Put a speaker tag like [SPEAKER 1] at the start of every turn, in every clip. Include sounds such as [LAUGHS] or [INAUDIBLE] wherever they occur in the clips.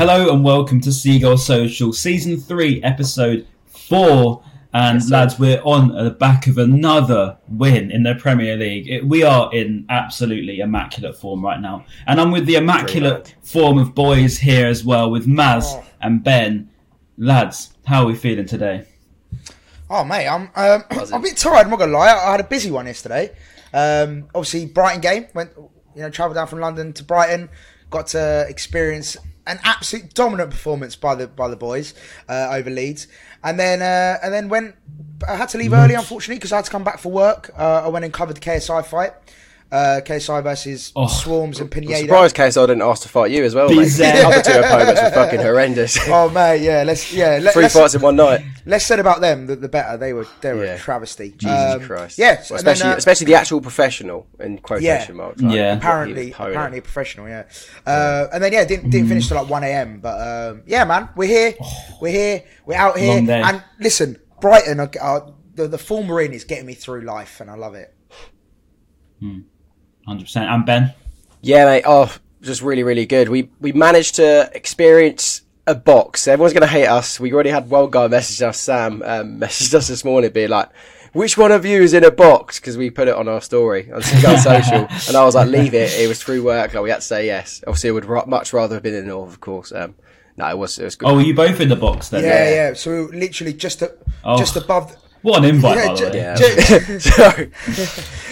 [SPEAKER 1] Hello and welcome to Seagull Social, Season 3, Episode 4. And
[SPEAKER 2] Yes,
[SPEAKER 1] lads, we're on the back of another win in the Premier League. It, we are in absolutely immaculate form right now. And I'm with the immaculate form of boys here as well, with Maz
[SPEAKER 2] Oh.
[SPEAKER 1] and Ben. Lads, how are we feeling today?
[SPEAKER 3] Oh mate, I'm um, [CLEARS THROAT] I'm a bit tired. I'm not gonna lie. I I had a busy one yesterday. Um, obviously, Brighton game went. You know, travelled down from London to Brighton. Got to experience an absolute dominant performance by the by the boys uh, over Leeds, and then uh, and then went. I had to leave early, unfortunately, because I had to come back for work. Uh, I went and covered the KSI fight. Uh, KSI versus
[SPEAKER 1] Oh.
[SPEAKER 3] Swarmz and
[SPEAKER 2] I'm
[SPEAKER 3] Pineda.
[SPEAKER 2] surprised KSI didn't ask to fight you as well, mate. The other two opponents were fucking horrendous. [LAUGHS]
[SPEAKER 3] Oh mate, yeah, let's yeah, let,
[SPEAKER 2] Three
[SPEAKER 3] let's,
[SPEAKER 2] fights in one night.
[SPEAKER 3] less said about them, the, the better. They were they were
[SPEAKER 2] Yeah.
[SPEAKER 3] a travesty.
[SPEAKER 2] Jesus
[SPEAKER 3] Um,
[SPEAKER 2] Christ.
[SPEAKER 3] Yes,
[SPEAKER 2] Well,
[SPEAKER 3] and then,
[SPEAKER 2] especially
[SPEAKER 3] uh,
[SPEAKER 2] especially the actual professional in quotation
[SPEAKER 3] Yeah.
[SPEAKER 2] marks. like,
[SPEAKER 1] Yeah.
[SPEAKER 3] apparently apparently a professional yeah uh, and then yeah didn't didn't finish till like 1 a.m but um, yeah man we're here we're here we're out here and listen brighton are, are, the, the form we're in is getting me through life and i love it
[SPEAKER 1] 100%. And Ben?
[SPEAKER 2] Yeah, mate. Oh, just really, really good. We we managed to experience a box. Everyone's going to hate us. We already had one guy message us, Sam, um, [LAUGHS] messaged us this morning, being like, "Which one of you is in a box?" Because we put it on our story on Social, [LAUGHS] and I was like, "Leave it." It was through work. Like we had to say yes. Obviously, I would ra- much rather have been in the north, of course. Um, no, it was it was good.
[SPEAKER 1] Oh, were you both in the box then?
[SPEAKER 3] yeah yeah, so we were literally just a,
[SPEAKER 1] Oh.
[SPEAKER 3] just above
[SPEAKER 1] What an invite,
[SPEAKER 3] Yeah,
[SPEAKER 1] by the
[SPEAKER 3] ju-
[SPEAKER 1] way.
[SPEAKER 2] yeah. [LAUGHS]
[SPEAKER 3] ju-
[SPEAKER 2] Sorry. [LAUGHS]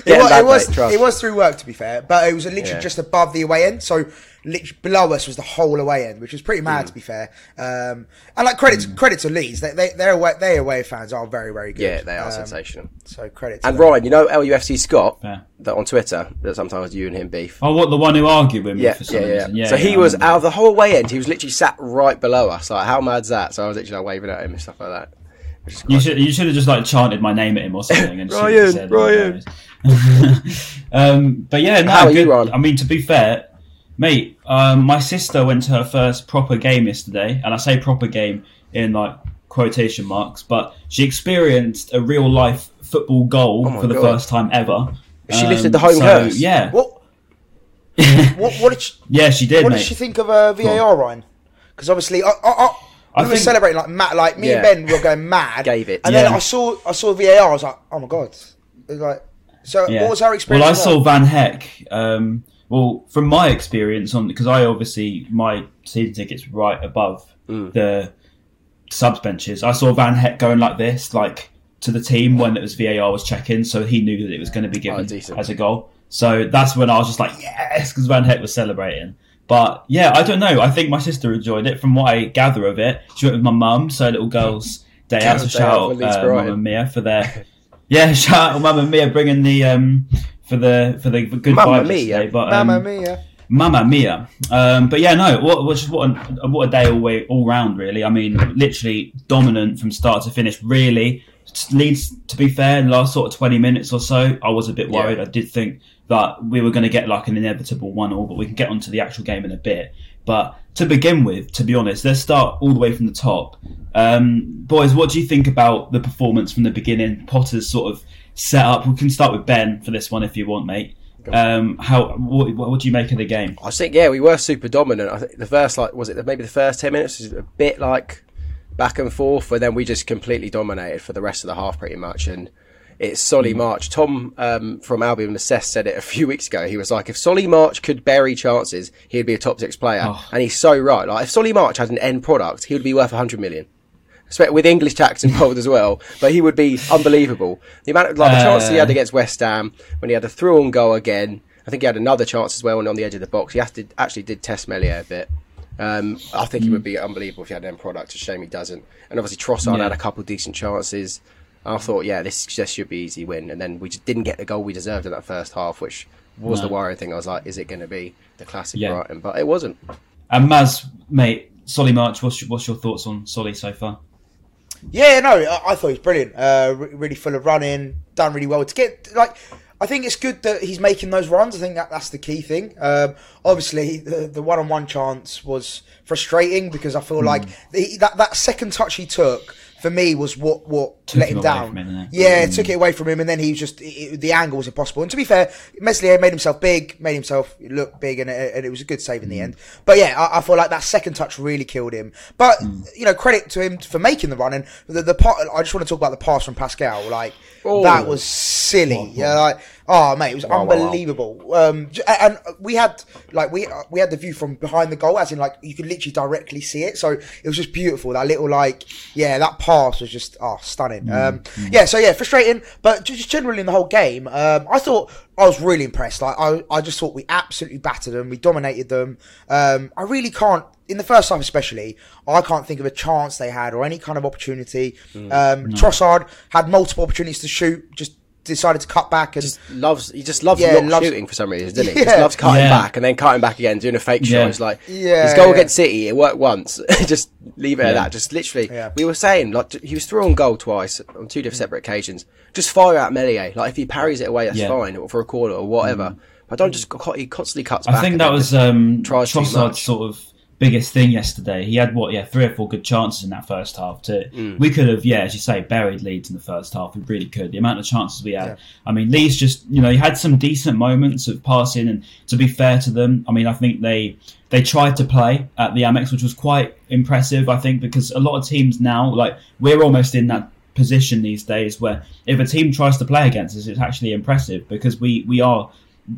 [SPEAKER 3] it, was, it was
[SPEAKER 2] mate, trust.
[SPEAKER 3] it was through work to be fair, but it was literally
[SPEAKER 2] Yeah.
[SPEAKER 3] just above the away end. So lit- below us was the whole away end, which was pretty mad
[SPEAKER 2] Mm.
[SPEAKER 3] to be fair. Um, and like credit to, credit to Leeds, they they their away, their away fans are very very good.
[SPEAKER 2] Yeah, they are
[SPEAKER 3] Um,
[SPEAKER 2] sensational.
[SPEAKER 3] So credit. To
[SPEAKER 2] And
[SPEAKER 3] them.
[SPEAKER 2] Ryan, you know LUFC Scott
[SPEAKER 1] Yeah.
[SPEAKER 2] that on Twitter that sometimes you and him beef.
[SPEAKER 1] Oh, what, the one who argued with me
[SPEAKER 2] Yeah,
[SPEAKER 1] for some
[SPEAKER 2] yeah, yeah,
[SPEAKER 1] reason? Yeah.
[SPEAKER 2] So he
[SPEAKER 1] I
[SPEAKER 2] was
[SPEAKER 1] remember.
[SPEAKER 2] out of the whole way end. He was literally sat right below us. Like, how mad's that? So I was literally like, waving at him and stuff like that. Which is
[SPEAKER 1] You should you should have just like chanted my name at him or something and see what he
[SPEAKER 2] Ryan,
[SPEAKER 1] said.
[SPEAKER 2] Ryan. [LAUGHS]
[SPEAKER 1] um, but yeah, no,
[SPEAKER 2] How are
[SPEAKER 1] good.
[SPEAKER 2] you, Ron?
[SPEAKER 1] I mean, to be fair, mate, um, my sister went to her first proper game yesterday, and I say proper game in like quotation marks, but she experienced a real life football goal
[SPEAKER 2] Oh my
[SPEAKER 1] for the
[SPEAKER 2] God.
[SPEAKER 1] first time ever.
[SPEAKER 2] She
[SPEAKER 1] Um,
[SPEAKER 2] lifted the home
[SPEAKER 1] so,
[SPEAKER 2] curse.
[SPEAKER 1] Yeah,
[SPEAKER 3] What [LAUGHS] what what did she,
[SPEAKER 1] yeah, she did,
[SPEAKER 3] what
[SPEAKER 1] mate.
[SPEAKER 3] did she think of uh, VAR, Ryan? Because obviously, I, I, I,
[SPEAKER 1] I
[SPEAKER 3] we were celebrating like mad, like me
[SPEAKER 2] Yeah.
[SPEAKER 3] and Ben were going mad.
[SPEAKER 2] Gave it.
[SPEAKER 3] and then I saw I saw VAR. I was like, oh my god, it was like. So
[SPEAKER 1] Yeah.
[SPEAKER 3] what was our experience?
[SPEAKER 1] Well, I
[SPEAKER 3] as
[SPEAKER 1] saw Van Hecke. Um, well, from my experience on because I obviously my season tickets right above
[SPEAKER 2] Mm.
[SPEAKER 1] the subs benches. I saw Van Hecke going like this, like to the team when it was VAR was checking, so he knew that it was going to be given
[SPEAKER 2] Oh,
[SPEAKER 1] as a goal. So that's when I was just like, yes, because Van Hecke was celebrating. But yeah, I don't know. I think my sister enjoyed it. From what I gather of it, she went with my mum, so little girls' day out. So shout
[SPEAKER 2] out
[SPEAKER 1] uh, and Mia for their [LAUGHS] yeah, [LAUGHS] shout out Mum and Mia bringing the um for the for the good
[SPEAKER 2] Mamma
[SPEAKER 1] vibes
[SPEAKER 2] Mia.
[SPEAKER 1] yesterday. But um,
[SPEAKER 3] Mamma Mia.
[SPEAKER 1] Mamma Mia. Um, but yeah, no, what what what a, what a day all way all round really. I mean, literally dominant from start to finish. Really, Leeds. To be fair, in the last sort of twenty minutes or so, I was a bit
[SPEAKER 2] Yeah.
[SPEAKER 1] worried. I did think that we were going to get like an inevitable one all, but we can get onto the actual game in a bit. But to begin with, to be honest, let's start all the way from the top. Um, boys, what do you think about the performance from the beginning? Potter's sort of set up. We can start with Ben for this one if you want, mate. Um, how what, what do you make of the game?
[SPEAKER 2] I think yeah, we were super dominant. I think the first like was it maybe the first ten minutes was a bit like back and forth, but then we just completely dominated for the rest of the half pretty much. And it's Solly March. Tom um, from Albion Assess said it a few [LAUGHS] weeks ago. He was like, if Solly March could bury chances, he'd be a top six player.
[SPEAKER 1] Oh.
[SPEAKER 2] And he's so right. Like if Solly March had an end product, he would be worth hundred million. Espe- With English tax [LAUGHS] involved as well, but he would be unbelievable. The amount of like the chances he had
[SPEAKER 1] Uh.
[SPEAKER 2] against West Ham when he had a through on goal again. I think he had another chance as well on the edge of the box. He has to, actually did test Meslier a bit. Um, I think he would be unbelievable if he had an end product. A shame he doesn't. And obviously Trossard
[SPEAKER 1] Yeah.
[SPEAKER 2] had a couple decent chances. I thought, yeah, this just should be easy win. And then we just didn't get the goal we deserved in that first half, which was
[SPEAKER 1] No.
[SPEAKER 2] the worrying thing. I was like, is it going to be the classic
[SPEAKER 1] Yeah.
[SPEAKER 2] Brighton? But it wasn't.
[SPEAKER 1] And Maz, mate, Solly March, what's your, what's your thoughts on Solly so far?
[SPEAKER 3] Yeah, no, I, I thought he was brilliant. Uh, re- really full of running, done really well to get like. I think it's good that he's making those runs. I think that that's the key thing. Um, obviously, the, the one-on-one chance was frustrating because I feel like the, that that second touch he took for me was what what
[SPEAKER 1] Took
[SPEAKER 3] let
[SPEAKER 1] him
[SPEAKER 3] him down.
[SPEAKER 1] him,
[SPEAKER 3] yeah, it took it away from him, and then he was just it, it- the angle was impossible. And to be fair, Meslier made himself big, made himself look big, and it, and it was a good save in the end. But yeah, I, I feel like that second touch really killed him. But you know, credit to him for making the run and the the part. I just want to talk about the pass from Pascal. Like
[SPEAKER 2] Oh.
[SPEAKER 3] that was silly. Yeah, like oh mate, it was
[SPEAKER 2] wow, wow.
[SPEAKER 3] unbelievable. Um, and we had like we we had the view from behind the goal, as in like you could literally directly see it. So it was just beautiful. That little like yeah, that pass was just oh stunning. Um, yeah, so yeah, frustrating, but just generally in the whole game, um, I thought I was really impressed. Like I, I just thought we absolutely battered them. We dominated them. Um, I really can't in the first half, especially. I can't think of a chance they had or any kind of opportunity. Um, Trossard had multiple opportunities to shoot, just decided to cut back and just
[SPEAKER 2] loves he just loves
[SPEAKER 3] Yeah,
[SPEAKER 2] not
[SPEAKER 3] loves-
[SPEAKER 2] shooting for some reason, doesn't he?
[SPEAKER 3] Yeah.
[SPEAKER 2] Just loves cutting
[SPEAKER 1] Yeah.
[SPEAKER 2] back and then cutting back again, doing a fake shot.
[SPEAKER 1] Yeah.
[SPEAKER 2] It's like
[SPEAKER 3] Yeah,
[SPEAKER 2] his goal
[SPEAKER 3] yeah.
[SPEAKER 2] against City, it worked once. [LAUGHS] just leave it at that. Just literally,
[SPEAKER 3] Yeah.
[SPEAKER 2] we were saying like he was through on goal twice on two different separate occasions. Just fire out Meslier. Like if he parries it away, that's
[SPEAKER 1] Yeah.
[SPEAKER 2] fine, or for a corner or whatever. But don't just he constantly cuts
[SPEAKER 1] I
[SPEAKER 2] back.
[SPEAKER 1] think that was
[SPEAKER 2] just-
[SPEAKER 1] um,
[SPEAKER 2] tries too
[SPEAKER 1] Trossard's
[SPEAKER 2] much.
[SPEAKER 1] sort of biggest thing yesterday. He had what, yeah, three or four good chances in that first half. To
[SPEAKER 2] Mm.
[SPEAKER 1] we could have, yeah, as you say, buried Leeds in the first half. We really could. The amount of chances we had. I mean, Leeds just, you know, he had some decent moments of passing, and to be fair to them, I mean, I think they they tried to play at the Amex, which was quite impressive. I think because a lot of teams now, like we're almost in that position these days where if a team tries to play against us, it's actually impressive because we we are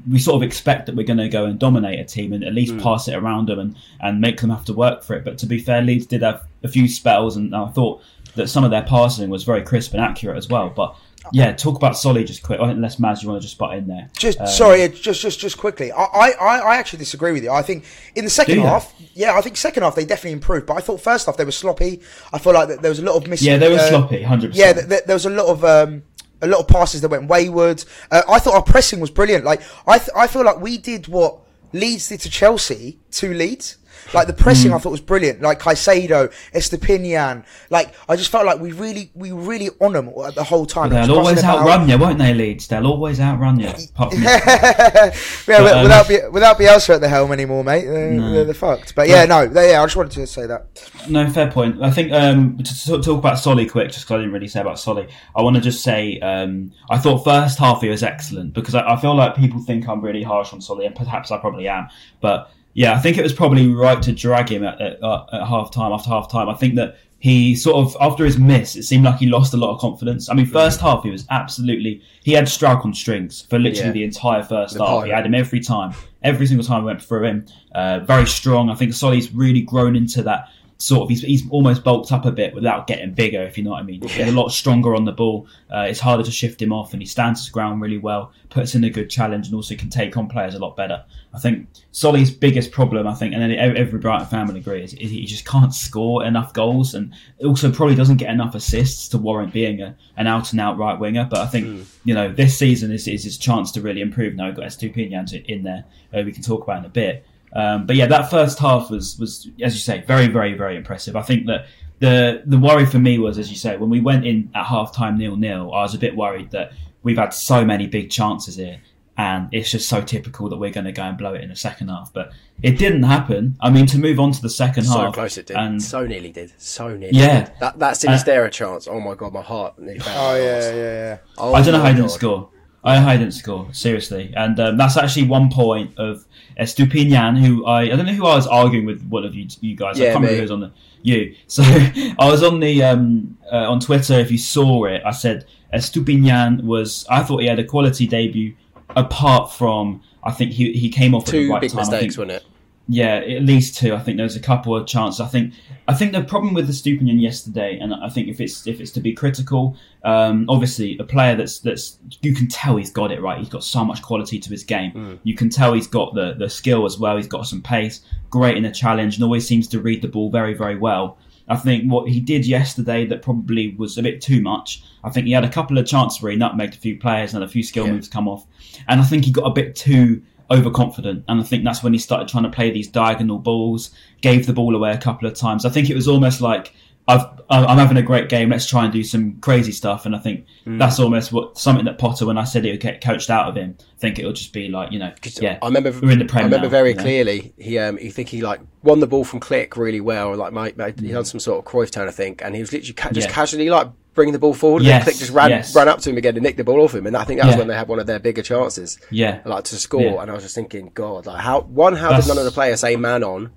[SPEAKER 1] we sort of expect that we're going to go and dominate a team and at least pass it around them and, and make them have to work for it. But to be fair, Leeds did have a few spells, and I thought that some of their passing was very crisp and accurate as well. But yeah, talk about Solly just quick. Unless Maz, you want to just butt in there?
[SPEAKER 3] Just
[SPEAKER 1] Um,
[SPEAKER 3] sorry, just just just quickly. I, I I I actually disagree with you. I think in the second half, yeah, I think second half they definitely improved. But I thought first half they were sloppy. I feel like that there was a lot of missing.
[SPEAKER 1] Yeah, they were
[SPEAKER 3] uh,
[SPEAKER 1] sloppy, hundred
[SPEAKER 3] Yeah,
[SPEAKER 1] percent.
[SPEAKER 3] th- th- there was a lot of um, a lot of passes that went wayward. Uh, I thought our pressing was brilliant. Like I th- I feel like we did what Leeds did to Chelsea to Leeds. Like the pressing, I thought was brilliant. Like Caicedo, Estupinian. Like I just felt like we really, we really on them the whole time.
[SPEAKER 1] They'll always outrun you, won't they, Leeds? They'll always outrun you. [LAUGHS]
[SPEAKER 3] Yeah,
[SPEAKER 1] But, um,
[SPEAKER 3] without without Bielsa at the helm anymore, mate, they're, they're, they're fucked. But yeah, no, they, yeah, I just wanted to say that.
[SPEAKER 1] No, fair point. I think um, to talk, talk about Solly quick, just because I didn't really say about Solly, I want to just say um, I thought first half he was excellent because I, I feel like people think I'm really harsh on Solly, and perhaps I probably am. But yeah, I think it was probably right to drag him at, at, uh, at half time after half time. I think that he sort of after his miss, it seemed like he lost a lot of confidence. I mean, first half he was absolutely he had Struijk on strings for literally
[SPEAKER 2] Yeah.
[SPEAKER 1] the entire first
[SPEAKER 2] The
[SPEAKER 1] half. He had him every time, every single time we went through him. Uh, very strong. I think Solly's really grown into that sort of. He's, he's almost bulked up a bit without getting bigger, if you know what I mean. He's a lot stronger on the ball. Uh, it's harder to shift him off, and he stands his ground really well. Puts in a good challenge, and also can take on players a lot better. I think Solly's biggest problem, I think, and then every Brighton fan will agree, is, is he just can't score enough goals, and also probably doesn't get enough assists to warrant being a, an out and out right winger. But I think you know this season is, is his chance to really improve. Now we've got Estupinian in there, uh, we can talk about in a bit. Um, but yeah, that first half was was as you say, very very very impressive. I think that the the worry for me was, as you say, when we went in at half time nil nil, I was a bit worried that we've had so many big chances here, and it's just so typical that we're going to go and blow it in the second half. But it didn't happen. I mean, to move on to the second
[SPEAKER 2] so
[SPEAKER 1] half, so
[SPEAKER 2] close it did.
[SPEAKER 1] and
[SPEAKER 2] so nearly did. So nearly.
[SPEAKER 1] Yeah.
[SPEAKER 2] Did. That that Sinisterra chance. Oh my god, my heart.
[SPEAKER 3] Oh
[SPEAKER 2] out.
[SPEAKER 3] yeah, yeah, yeah.
[SPEAKER 2] Oh
[SPEAKER 1] I don't know how
[SPEAKER 2] my
[SPEAKER 1] he didn't score. I he didn't score seriously, and um, that's actually one point of Estupinian, who I I don't know who I was arguing with. One of you, you guys, I can't remember who was on the you. So [LAUGHS] I was on the um, uh, on Twitter. If you saw it, I said Estupinian was. I thought he had a quality debut, apart from I think he he came off at the right
[SPEAKER 2] big
[SPEAKER 1] time. I
[SPEAKER 2] mistakes,
[SPEAKER 1] think,
[SPEAKER 2] wasn't it?
[SPEAKER 1] Yeah, at least two. I think there was a couple of chances. I think I think the problem with the Stupinian yesterday, and I think if it's if it's to be critical, um, obviously a player that's that's you can tell he's got it right. He's got so much quality to his game. You can tell he's got the the skill as well. He's got some pace, great in a challenge, and always seems to read the ball very very well. I think what he did yesterday that probably was a bit too much. I think he had a couple of chances where he nutmegged a few players and had a few skill
[SPEAKER 2] Yeah.
[SPEAKER 1] moves come off, and I think he got a bit too overconfident. And I think that's when he started trying to play these diagonal balls, gave the ball away a couple of times. I think it was almost like I've, I'm having a great game. Let's try and do some crazy stuff. And I think mm. that's almost what something that Potter, when I said he would get coached out of him, I think it'll just be like you know, yeah.
[SPEAKER 2] I remember we're in the Premier. I remember now, very clearly. He, um, he think he like won the ball from Klich really well. Like my, my he done some sort of Cruyff turn, I think, and he was literally ca- just yeah. casually like bringing the ball forward. Yes, and Klich just ran yes. ran up to him again and nicked the ball off him. And I think that was yeah. when they had one of their bigger chances.
[SPEAKER 1] Yeah,
[SPEAKER 2] like to score. Yeah. And I was just thinking, God, like how one, how that's... did none of the players say man on?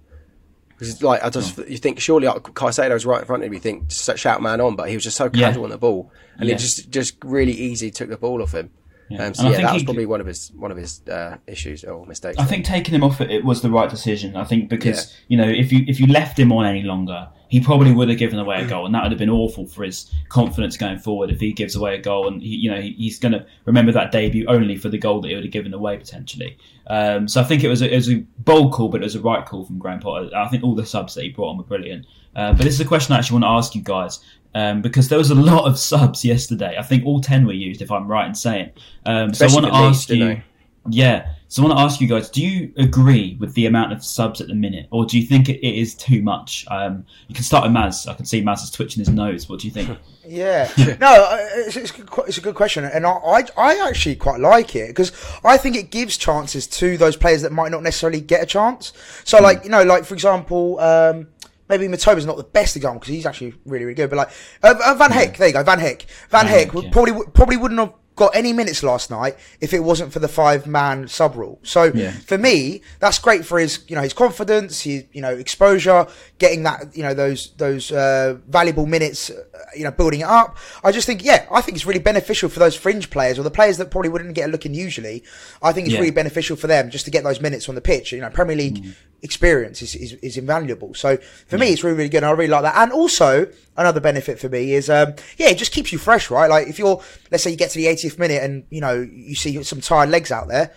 [SPEAKER 2] Because like I just oh. you think surely like, Caicedo's right in front of him. You think shout man on, but he was just so casual yeah. on the ball, and yeah. he just just really easy took the ball off him. Yeah. Um, so yeah, that was probably one of his one of his uh, issues or mistakes.
[SPEAKER 1] I think taking him off it, it was the right decision. I think because you know if you if you left him on any longer, he probably would have given away a goal, and that would have been awful for his confidence going forward if he gives away a goal, and he, you know he, he's going to remember that debut only for the goal that he would have given away potentially. Um, so I think it was a, it was a bold call, but it was a right call from Graham Potter. I think all the subs that he brought on were brilliant. Uh, but this is a question I actually want to ask you guys um, because there was a lot of subs yesterday. I think all ten were used, if I'm right in saying. Um, so I want to ask you. Yeah. So I want to ask you guys: Do you agree with the amount of subs at the minute, or do you think it, it is too much? Um, you can start with Maz. I can see Maz is twitching his nose. What do you think? [LAUGHS]
[SPEAKER 3] Yeah, no, it's, it's, it's, a good question, and I, I, actually quite like it because I think it gives chances to those players that might not necessarily get a chance. So, mm. like you know, like for example, um, maybe Mitoma's not the best example because he's actually really, really good. But like uh, uh Van Hecke, there you go, Van Hecke. Van, Van Hecke, Hecke yeah. probably probably wouldn't have got any minutes last night if it wasn't for the five man sub rule. So yeah. for me, that's great for his, you know, his confidence, his, you know, exposure, getting that, you know, those, those, uh, valuable minutes, uh, you know, building it up. I just think, yeah, I think it's really beneficial for those fringe players or the players that probably wouldn't get a look in usually. I think it's yeah. really beneficial for them just to get those minutes on the pitch. You know, Premier League mm. Experience is, is, is, invaluable. So for yeah. me, it's really, really good. And I really like that. And also, another benefit for me is, um, yeah, it just keeps you fresh, right? Like if you're, let's say you get to the 80th minute and, you know, you see some tired legs out there,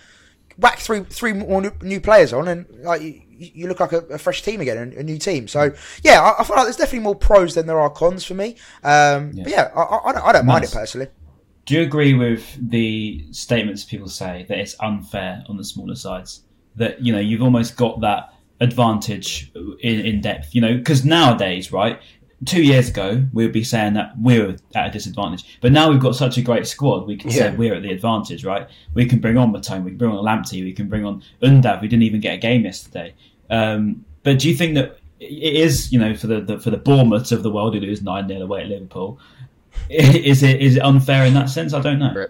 [SPEAKER 3] whack three, three more new players on and like, you, you look like a, a, fresh team again, a, a, new team. So yeah, I, I, feel like there's definitely more pros than there are cons for me. Um, yeah. But yeah, I, I, don't, I don't nice. mind it personally.
[SPEAKER 1] Do you agree with the statements people say that it's unfair on the smaller sides? That you know you've almost got that advantage in, in depth. You know, because nowadays, right, two years ago, we would be saying that we were at a disadvantage. But now we've got such a great squad, we can yeah. say we're at the advantage, right? We can bring on Mitoma, we can bring on Lamptey, we can bring on Undav, we didn't even get a game yesterday. Um, but do you think that it is, you know, for the, the for the Bournemouth of the world who lose 9 0 away at Liverpool, [LAUGHS] is it is it unfair in that sense? I don't know.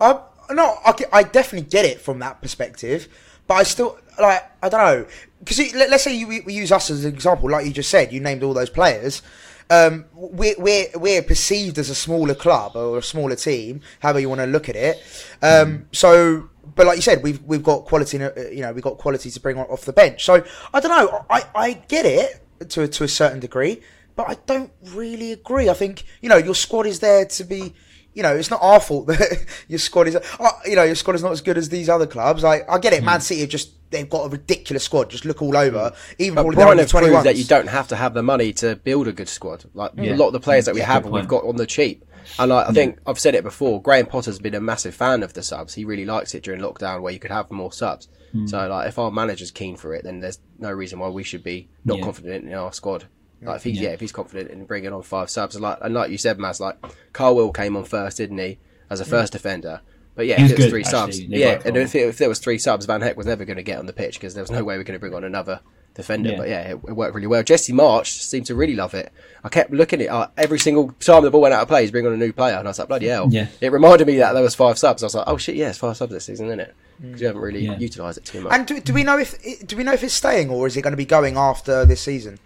[SPEAKER 3] Um, no, I, I definitely get it from that perspective, but I still, like, I don't know because let, us say you, we use us as an example, like you just said, you named all those players. Um, we're, we're, we're perceived as a smaller club or a smaller team, however you want to look at it. Um, mm. So, but like you said, we've we've got quality, uh, you know, we've got quality to bring off the bench. So I don't know, I, I get it to to a certain degree, but I don't really agree. I think you know your squad is there to be you know, it's not our fault that [LAUGHS] your squad is, uh, you know, your squad is not as good as these other clubs. Like, I get it. Man City have just they've got a ridiculous squad. Just look all over. Even
[SPEAKER 2] but Brighton have proved that you don't have to have the money to build a good squad. Like yeah. a lot of the players that we yeah, have, we've got on the cheap. And I, I think yeah. I've said it before. Graham Potter's been a massive fan of the subs. He really likes it during lockdown, where you could have more subs. Mm. So, like, if our manager's keen for it, then there's no reason why we should be not confident in our squad. Like if he's yeah. if he's confident in bringing on five subs, and like and like you said, Maz, like Colwill came on first, didn't he, as a first defender? But yeah, if it was good, three actually, subs, yeah, and if, it, if there was three subs, Van Hecke was never going to get on the pitch because there was no way we are going to bring on another defender. Yeah. But yeah, it, it, worked really well. Jesse Marsch seemed to really love it. I kept looking at it uh, every single time the ball went out of play. He's bringing on a new player, and I was like, bloody hell!
[SPEAKER 1] Yeah.
[SPEAKER 3] It
[SPEAKER 1] reminded
[SPEAKER 2] me that there was five subs. I was like, oh shit, yeah, it's five subs this season, isn't it? Because you haven't really yeah. utilised it too much.
[SPEAKER 3] And do, do we know if do we know if it's staying or is it going to be going after this season?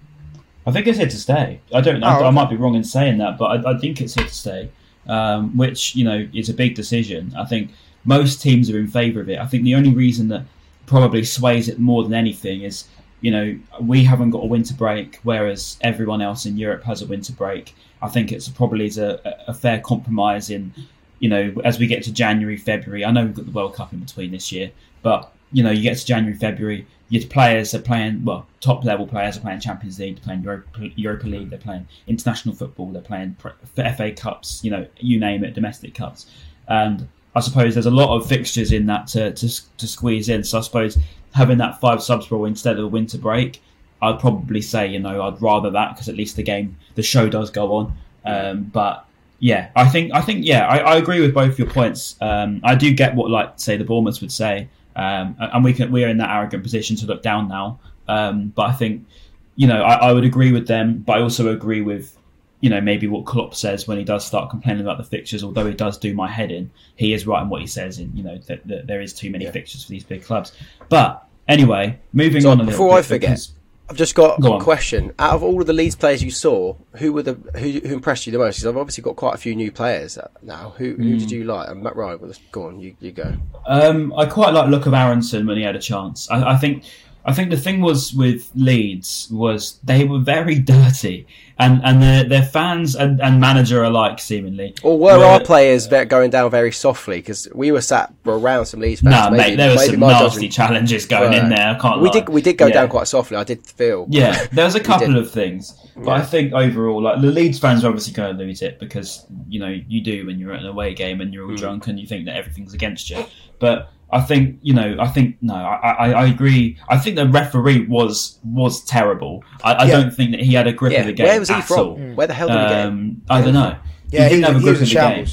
[SPEAKER 1] I think it's here to stay. I don't. Oh, I, okay. I, might be wrong in saying that, but I, I think it's here to stay. Um, which you know is a big decision. I think most teams are in favour of it. I think the only reason that probably sways it more than anything is you know we haven't got a winter break, whereas everyone else in Europe has a winter break. I think it's probably a, a fair compromise in you know as we get to January, February. I know we've got the World Cup in between this year, but you know you get to January, February your players are playing well top level players are playing champions league they're playing europa, europa league they're playing international football they're playing fa cups you know you name it domestic cups and i suppose there's a lot of fixtures in that to, to, to squeeze in so i suppose having that five subs rule instead of a winter break I'd probably say you know I'd rather that because at least the game, the show does go on. Um, but yeah, I think I think yeah, I, I agree with both your points. Um, I do get what like say the Bournemouth would say, um, and we can we're in that arrogant position to look down now. Um, but I think you know I, I would agree with them, but I also agree with you know maybe what Klopp says when he does start complaining about the fixtures. Although he does do my head in, he is right in what he says. In you know that, that there is too many
[SPEAKER 2] Yeah.
[SPEAKER 1] fixtures for these big clubs. But anyway, moving
[SPEAKER 2] So
[SPEAKER 1] on a little
[SPEAKER 2] before I forget,
[SPEAKER 1] because-
[SPEAKER 2] I've just got
[SPEAKER 1] Go
[SPEAKER 2] a
[SPEAKER 1] on.
[SPEAKER 2] question. Out of all of the Leeds players you saw, who were the who, who impressed you the most? Because I've obviously got quite a few new players now. Who who
[SPEAKER 1] Hmm.
[SPEAKER 2] did you like? And Matt Ryan, well, go on, you, you go.
[SPEAKER 1] Um, I quite like look of Aaronson when he had a chance. I, I think I think the thing was with Leeds was they were very [LAUGHS] dirty, and and their their fans and, and manager alike seemingly.
[SPEAKER 2] Or were our players ve- going down very softly? Because we were sat around some Leeds fans.
[SPEAKER 1] Nah,
[SPEAKER 2] maybe,
[SPEAKER 1] mate, there were some nasty challenges going in there. I can't.
[SPEAKER 2] We
[SPEAKER 1] lie.
[SPEAKER 2] did we did go
[SPEAKER 1] Yeah.
[SPEAKER 2] down quite softly. I did feel. [LAUGHS]
[SPEAKER 1] Yeah, there was a [LAUGHS] couple of things, but I think overall, like the Leeds fans are obviously going to lose it because you know you do when you're at an away game and you're all
[SPEAKER 2] Mm.
[SPEAKER 1] drunk and you think that everything's against you. But I think you know, I think no, I, I, I agree. I think the referee was was terrible. I, I
[SPEAKER 3] Yeah.
[SPEAKER 1] don't think that he had a grip
[SPEAKER 2] Yeah,
[SPEAKER 1] of the game.
[SPEAKER 2] where was he
[SPEAKER 1] at
[SPEAKER 2] from?
[SPEAKER 1] all.
[SPEAKER 2] Where the hell did he get?
[SPEAKER 1] Um, I don't know.
[SPEAKER 3] Yeah,
[SPEAKER 1] he
[SPEAKER 3] he,
[SPEAKER 1] didn't have a grip of the game.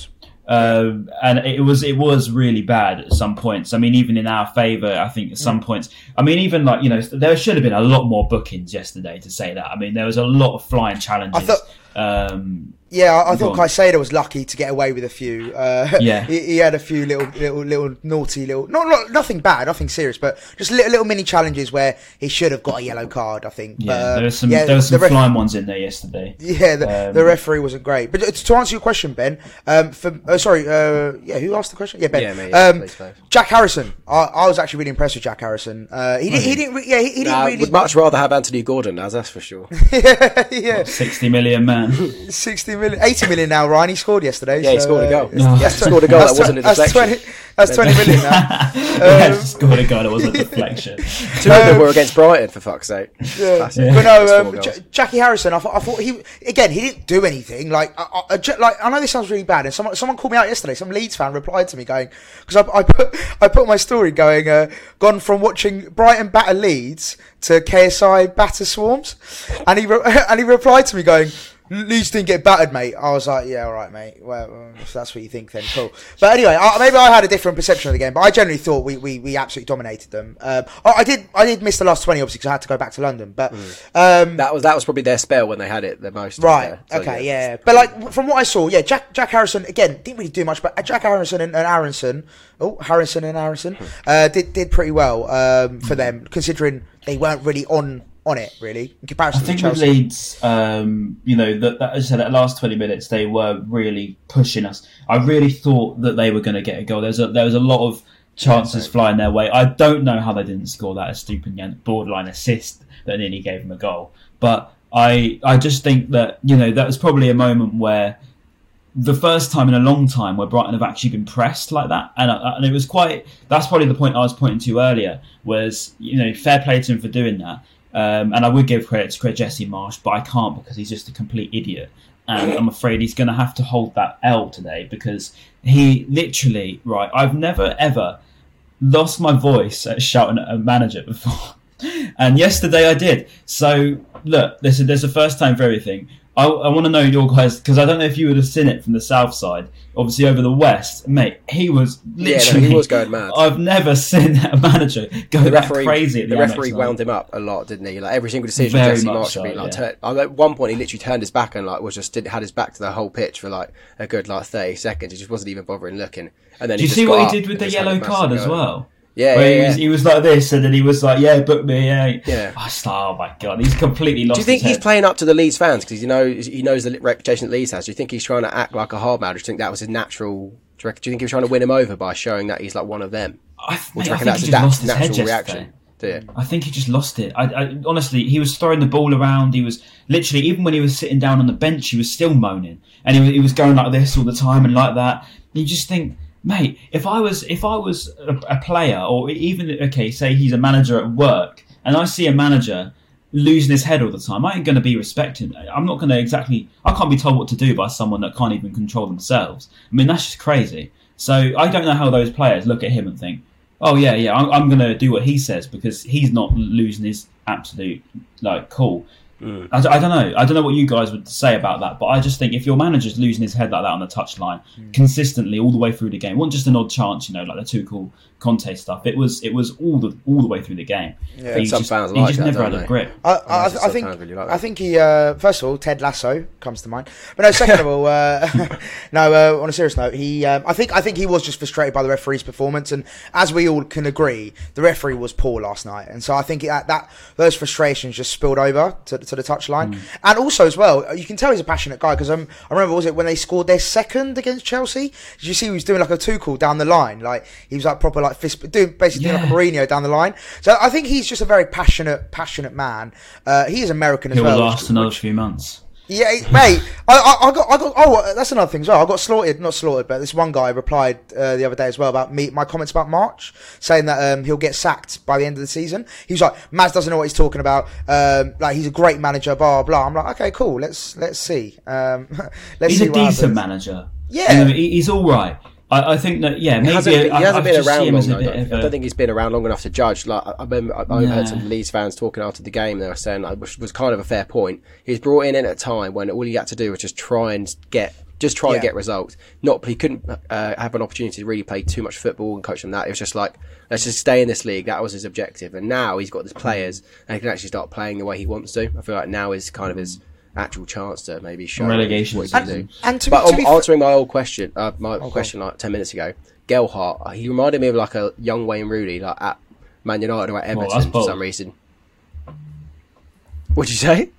[SPEAKER 1] Um, and it was it was really bad at some points. I mean, even in our favour, I think at some
[SPEAKER 3] Mm.
[SPEAKER 1] points. I mean, even like you know, there should have been a lot more bookings yesterday to say that. I mean, there was a lot of flying challenges.
[SPEAKER 3] I thought-
[SPEAKER 1] um,
[SPEAKER 3] Yeah, I, I thought
[SPEAKER 1] on.
[SPEAKER 3] Caicedo was lucky to get away with a few. Uh,
[SPEAKER 1] Yeah. [LAUGHS]
[SPEAKER 3] he, he had a few little, little, little naughty, little not, not nothing bad, nothing serious, but just little, little mini challenges where he should have got a yellow card. I think.
[SPEAKER 1] yeah,
[SPEAKER 3] But, uh,
[SPEAKER 1] there was some
[SPEAKER 3] yeah,
[SPEAKER 1] there was some
[SPEAKER 3] the ref-
[SPEAKER 1] flying ones in there yesterday.
[SPEAKER 3] Yeah, the,
[SPEAKER 1] Um,
[SPEAKER 3] the referee wasn't great. But uh, to answer your question, Ben, um, for uh, sorry, uh, yeah, who asked the question? Yeah, Ben.
[SPEAKER 2] Yeah, me, yeah,
[SPEAKER 3] um,
[SPEAKER 2] please, please.
[SPEAKER 3] Jack Harrison. I, I was actually really impressed with Jack Harrison. Uh, he, did, he didn't. Re- yeah, he, he didn't
[SPEAKER 2] I
[SPEAKER 3] really.
[SPEAKER 2] would much rather have Anthony Gordon as that's for sure. [LAUGHS]
[SPEAKER 3] yeah, yeah.
[SPEAKER 1] Sixty million man. [LAUGHS]
[SPEAKER 3] 60 million, 80 million now, Ryan. He scored yesterday.
[SPEAKER 2] Yeah, he scored a
[SPEAKER 3] uh,
[SPEAKER 2] goal.
[SPEAKER 3] it's- that's
[SPEAKER 2] He scored a goal that wasn't a deflection.
[SPEAKER 3] that's 20 million now. [LAUGHS]
[SPEAKER 1] yeah, scored a goal. It wasn't a deflection.
[SPEAKER 2] Two of them were against Brighton, for fuck's sake.
[SPEAKER 3] Yeah.
[SPEAKER 2] Classic.
[SPEAKER 3] But no, um. J- Jackie Harrison. I thought, I thought he again. He didn't do anything. Like, I, I, I- like I know this sounds really bad, and someone someone called me out yesterday. Some Leeds fan replied to me going because I, I put I put my story going uh, gone from watching Brighton batter Leeds to KSI batter Swarmz, and he re- [LAUGHS] and he replied to me going. Leeds didn't get battered, mate. I was like, yeah, all right, mate. Well, if that's what you think, then cool. But anyway, I, maybe I had a different perception of the game, but I generally thought we, we, we absolutely dominated them. Um, I, I did I did miss the last twenty, obviously, because I had to go back to London. But um,
[SPEAKER 2] That was that was probably their spell when they had it the most.
[SPEAKER 3] Right.
[SPEAKER 2] So,
[SPEAKER 3] okay. Yeah. But like from what I saw, yeah, Jack Jack Harrison again didn't really do much, but Jack Harrison and, and Aaronson, oh Harrison and Aaronson, uh, did did pretty well um, for them considering they weren't really on on it really in comparison.
[SPEAKER 1] I think
[SPEAKER 3] to
[SPEAKER 1] with
[SPEAKER 3] Chelsea.
[SPEAKER 1] Leeds, um, you know, that, that as I said, that last twenty minutes they were really pushing us. I really thought that they were going to get a goal. There was a, there was a lot of chances flying their way. I don't know how they didn't score that stupid borderline assist that nearly gave them a goal. But I I just think that you know that was probably a moment where the first time in a long time where Brighton have actually been pressed like that, and uh, and it was quite. That's probably the point I was pointing to earlier. Was you know fair play to him for doing that, um, and I would give credit to Jesse Marsch, but I can't because he's just a complete idiot, and I'm afraid he's going to have to hold that L today because he literally right. I've never ever lost my voice at shouting at a manager before. [LAUGHS] And yesterday I did. So look, there's a, there's a first time for everything. I, I want to know your guys because I don't know if you would have seen it from the south side. Obviously over the west, mate. He was literally
[SPEAKER 2] Yeah, no, he was going mad.
[SPEAKER 1] I've never seen a manager go
[SPEAKER 2] The
[SPEAKER 1] that
[SPEAKER 2] referee,
[SPEAKER 1] crazy. At the,
[SPEAKER 2] the referee wound him up a lot, didn't he? Like every single decision,
[SPEAKER 1] Very
[SPEAKER 2] Jesse
[SPEAKER 1] so,
[SPEAKER 2] would be like.
[SPEAKER 1] yeah.
[SPEAKER 2] Turn, at one point, he literally turned his back and like was just did, had his back to the whole pitch for like a good like thirty seconds. He just wasn't even bothering looking. And then
[SPEAKER 1] Do you see what he did with the
[SPEAKER 2] just had a
[SPEAKER 1] yellow card as well?
[SPEAKER 2] Yeah,
[SPEAKER 1] Where
[SPEAKER 2] yeah,
[SPEAKER 1] he, was,
[SPEAKER 2] yeah.
[SPEAKER 1] he was like this, and then he was like, "Yeah, book me." Yeah,
[SPEAKER 2] Yeah.
[SPEAKER 1] I was like, oh my god, he's completely lost.
[SPEAKER 2] Do you think he's
[SPEAKER 1] head.
[SPEAKER 2] playing up to the Leeds fans because you know he knows the reputation that Leeds has? Do you think he's trying to act like a hard man? Or do you think that was his natural? Do you, do you think he was trying to win him over by showing that he's like one of them?
[SPEAKER 1] I,
[SPEAKER 2] Or
[SPEAKER 1] mate, I think
[SPEAKER 2] that's
[SPEAKER 1] he just lost his
[SPEAKER 2] natural
[SPEAKER 1] yesterday.
[SPEAKER 2] reaction?
[SPEAKER 1] I think he just lost it. I, I honestly, he was throwing the ball around. He was literally, even when he was sitting down on the bench, he was still moaning, and he was, he was going like this all the time and like that. And you just think, mate, if I was if I was a, a player, or even okay, say he's a manager at work, and I see a manager losing his head all the time, I ain't going to be respecting. I'm not going to exactly. I can't be told what to do by someone that can't even control themselves. I mean, that's just crazy. So I don't know how those players look at him and think, oh yeah, yeah, I'm, I'm going to do what he says because he's not losing his absolute like cool. Mm. I, I, don't know. I don't know what you guys would say about that, but I just think if your manager's losing his head like that on the touchline mm. consistently all the way through the game, wasn't just an odd chance, you know, like the Tuchel Conte stuff. It was it was all the all the way through the game.
[SPEAKER 2] Yeah, some just, fans like
[SPEAKER 1] he just
[SPEAKER 2] that,
[SPEAKER 1] never had a grip.
[SPEAKER 3] I, I, I think really like I think he uh, first of all Ted Lasso comes to mind, but no. Second of all, uh, [LAUGHS] no. Uh, on a serious note, he um, I think I think he was just frustrated by the referee's performance, and as we all can agree, the referee was poor last night, and so I think that, that those frustrations just spilled over to, to the touchline, mm. and also as well, you can tell he's a passionate guy because um, I remember was it when they scored their second against Chelsea? Did you see he was doing like a Tuchel down the line, like he was like proper like like fist, doing basically yeah. doing like a Mourinho down the line. So I think he's just a very passionate, passionate man. Uh, he is American as
[SPEAKER 1] He'll
[SPEAKER 3] well.
[SPEAKER 1] He'll last which, another few months.
[SPEAKER 3] Yeah, mate. I, I, I, got, I got. Oh, that's another thing as well. I got slaughtered, not slaughtered, but this one guy replied uh, the other day as well about me, my comments about Marsch, saying that um, he'll get sacked by the end of the season. He was like, Maz doesn't know what he's talking about. Um, like he's a great manager, blah blah. I'm like, okay, cool. Let's let's see. Um, [LAUGHS]
[SPEAKER 1] let's
[SPEAKER 3] he's
[SPEAKER 1] see
[SPEAKER 3] a
[SPEAKER 1] decent manager.
[SPEAKER 3] Yeah,
[SPEAKER 1] he's all right. I, I think that yeah, maybe
[SPEAKER 2] he hasn't, been, he hasn't been around long. Though,
[SPEAKER 1] I
[SPEAKER 2] don't think he's been around long enough to judge. Like I, remember, I, I heard some Leeds fans talking after the game. They were saying, like, which was kind of a fair point. He was brought in at a time when all he had to do was just try and get just try yeah. and get results. Not he couldn't uh, have an opportunity to really play too much football and coach them that. It was just like let's just stay in this league. That was his objective, and now he's got his players and he can actually start playing the way he wants to. I feel like now is kind of his actual chance to maybe show
[SPEAKER 1] relegation
[SPEAKER 2] what he can
[SPEAKER 3] do. And to
[SPEAKER 2] but
[SPEAKER 3] be, to
[SPEAKER 2] um, answering my old question, uh, my okay. question like ten minutes ago, Gelhardt, uh, he reminded me of like a young Wayne Rooney, like at Man United or at Everton for some reason. What'd you say?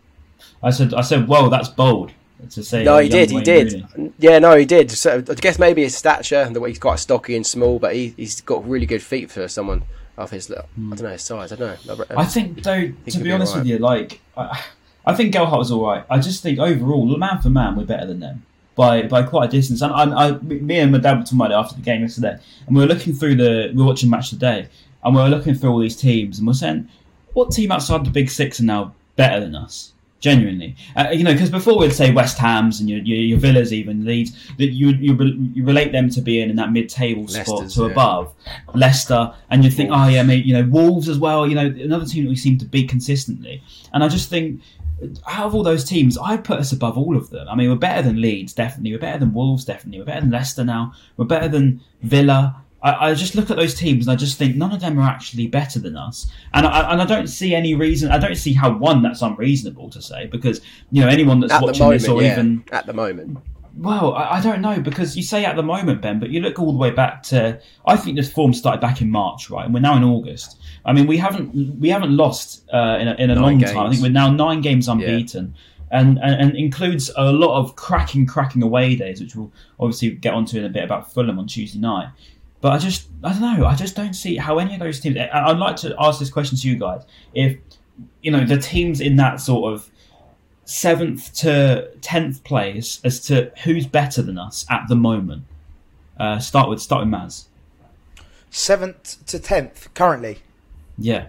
[SPEAKER 1] I said, I said, whoa, that's bold to say.
[SPEAKER 2] No, he did, he did. Rooney. Yeah, no, he did. So I guess maybe his stature and the way he's quite stocky and small, but he, he's got really good feet for someone of his. I don't know his size. I don't know.
[SPEAKER 1] I think though, to be honest right. with you, like. I, I think Gelhardt was all right. I just think overall, man for man, we're better than them by by quite a distance. And I, I me and my dad were talking about it after the game yesterday, and we were looking through the we were watching match today, and we were looking through all these teams, and we're saying, what team outside the big six are now better than us? Genuinely, uh, you know, because before we'd say West Ham's and your, your, your Villas, even Leeds, that you, you you relate them to being in that mid-table spot to yeah. above Leicester, and you think, Wolves. oh yeah, maybe you know Wolves as well. You know, another team that we seem to beat consistently, and I just think out of all those teams, I put us above all of them. I mean, we're better than Leeds, definitely. We're better than Wolves, definitely. We're better than Leicester now. We're better than Villa. I, I just look at those teams and I just think none of them are actually better than us. And I, and I don't see any reason. I don't see how one that's unreasonable to say because you know anyone that's
[SPEAKER 2] at
[SPEAKER 1] watching
[SPEAKER 2] moment,
[SPEAKER 1] this or
[SPEAKER 2] yeah.
[SPEAKER 1] even
[SPEAKER 2] at the moment
[SPEAKER 1] well, I, I, don't know because you say at the moment, Ben, but you look all the way back to. I think this form started back in March, right? And we're now in August. I mean, we haven't we haven't lost uh, in a, in a long games. time. I think we're now nine games unbeaten. Yeah. And, and, and includes a lot of cracking, cracking away days, which we'll obviously get onto in a bit about Fulham on Tuesday night. But I just, I don't know, I just don't see how any of those teams. I'd like to ask this question to you guys: if you know the teams in that sort of seventh to tenth place as to who's better than us at the moment. Uh, start with start with Maz.
[SPEAKER 3] Seventh to tenth currently.
[SPEAKER 1] Yeah.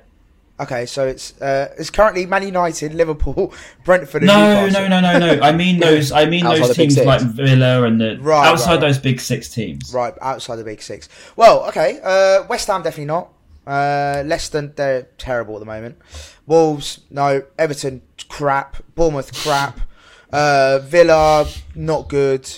[SPEAKER 3] Okay, so it's uh, it's currently Man United, Liverpool, [LAUGHS] Brentford.
[SPEAKER 1] no, no, no, no, no. I mean [LAUGHS] those. I mean those teams like Villa and the right, outside right, those big six teams.
[SPEAKER 3] Right, outside the big six. Well, okay. Uh, West Ham definitely not. Uh, Leicester, they're terrible at the moment. Wolves, no. Everton, crap. Bournemouth, crap. [LAUGHS] Uh, Villa, not good.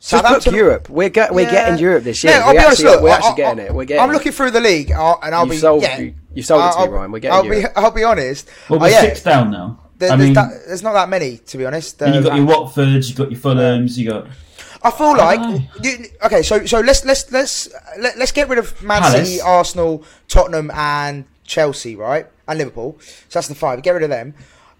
[SPEAKER 2] Southampton, Europe. We're get, we're yeah. getting Europe this year.
[SPEAKER 3] Yeah, I'll
[SPEAKER 2] we
[SPEAKER 3] be honest. Look,
[SPEAKER 2] we're actually getting it. We're getting.
[SPEAKER 3] I'm looking through the league, uh, and I'll
[SPEAKER 2] you've
[SPEAKER 3] be.
[SPEAKER 2] Sold,
[SPEAKER 3] yeah,
[SPEAKER 2] you, have sold it to I'll, me, Ryan. We're getting
[SPEAKER 3] I'll
[SPEAKER 2] Europe.
[SPEAKER 3] be. I'll be honest.
[SPEAKER 1] Well, we're
[SPEAKER 3] uh,
[SPEAKER 1] yeah. six down now.
[SPEAKER 3] There,
[SPEAKER 1] I
[SPEAKER 3] there's,
[SPEAKER 1] mean,
[SPEAKER 3] that, there's not that many, to be honest.
[SPEAKER 1] you've got your Watfords, you've got your Fulhams, you got.
[SPEAKER 3] I feel like you, okay. So so let's let's let's let, us let us get rid of Man Palace. City, Arsenal, Tottenham, and Chelsea, right, and Liverpool. So that's the five. Get rid of them.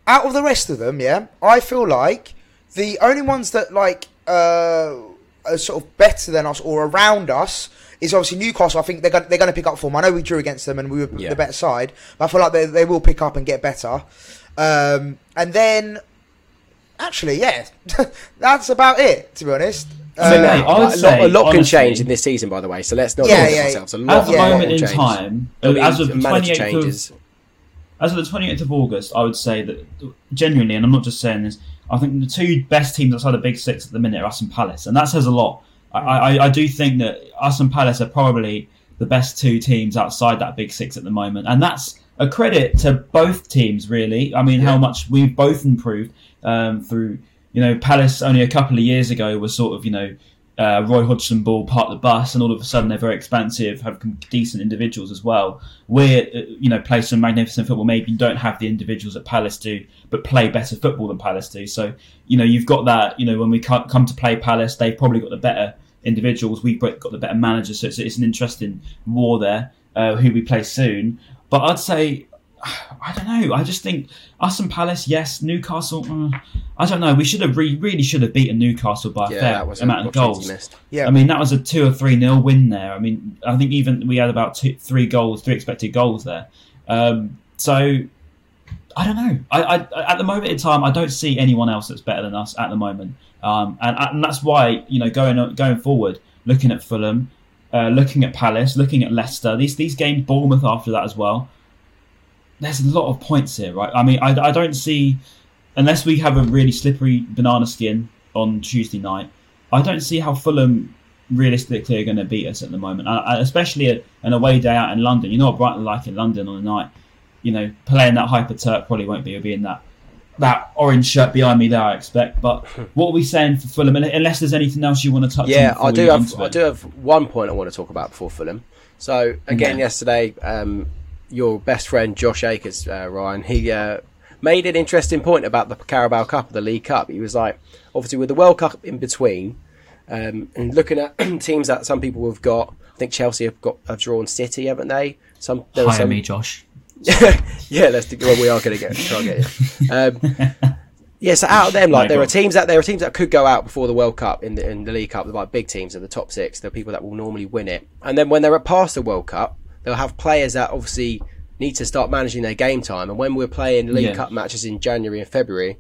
[SPEAKER 3] Out of the rest of them, yeah, I feel like the only ones that like uh, are sort of better than us or around us is obviously Newcastle. I think they're going, they're going to pick up form. I know we drew against them and we were yeah. the better side, but I feel like they, they will pick up and get better. Um, and then, actually, yeah, [LAUGHS] that's about it. To be honest.
[SPEAKER 2] Uh, a lot, a lot can change in this season, by the way. So let's not
[SPEAKER 3] yeah, yeah, ourselves.
[SPEAKER 1] A lot, at the moment in change. time, as of the twenty eighth of as of the twenty eighth of August, I would say that genuinely, and I'm not just saying this. I think the two best teams outside the Big Six at the minute are us and Palace, and that says a lot. I, I, I do think that us and Palace are probably the best two teams outside that big six at the moment, and that's a credit to both teams. Really, I mean, how much we've both improved um, through. You know, Palace only a couple of years ago was sort of you know uh, Roy Hodgson ball part the bus, and all of a sudden they're very expansive, have decent individuals as well. We're, uh, you know, play some magnificent football. Maybe you don't have the individuals that Palace do, but play better football than Palace do. So, you know, you've got that. You know, when we come to play Palace, they've probably got the better individuals. We've got the better manager. So it's, it's an interesting war there. Uh, who we play soon, but I'd say [SIGHS] I don't know. I just think us and Palace, yes. Newcastle, mm, I don't know. We should have re- really should have beaten Newcastle by a fair amount of goals.
[SPEAKER 3] Yeah.
[SPEAKER 1] I mean, that was a two or three nil win there. I mean, I think even we had about two, three goals, three expected goals there. Um, so I don't know. I, I at the moment in time, I don't see anyone else that's better than us at the moment, um, and, and that's why you know going going forward, looking at Fulham, uh, looking at Palace, looking at Leicester, these these games, Bournemouth after that as well. There's a lot of points here, right? I mean, I, I don't see unless we have a really slippery banana skin on Tuesday night. I don't see how Fulham realistically are going to beat us at the moment, uh, uh, especially a, an away day out in London. You know what Brighton are like in London on a night. You know, playing that hyper Turk probably won't be. It'll be in that that orange shirt behind me there, I expect. But [LAUGHS] what are we saying for Fulham? Unless there's anything else you want to touch on.
[SPEAKER 2] Yeah, I do have I do have one point I want to talk about before Fulham. So again,
[SPEAKER 1] Yeah.
[SPEAKER 2] yesterday, um, your best friend Josh Akers, uh, Ryan, he uh, made an interesting point about the Carabao Cup, the League Cup. He was like, obviously with the World Cup in between, um, and looking at [CLEARS THROAT] teams that some people have got. I think Chelsea have got have drawn City, haven't they? Some there
[SPEAKER 1] Hire
[SPEAKER 2] some,
[SPEAKER 1] me, Josh. [LAUGHS]
[SPEAKER 2] yeah, let's do, well, we are going to get try and get you. Um, [LAUGHS] yeah, so out of them, like there are teams that there are teams that could go out before the World Cup in the in the League Cup. The like big teams are the top six. They're people that will normally win it, and then when they're past the World Cup, they'll have players that obviously need to start managing their game time. And when we're playing League
[SPEAKER 1] Yeah.
[SPEAKER 2] Cup matches in January and February,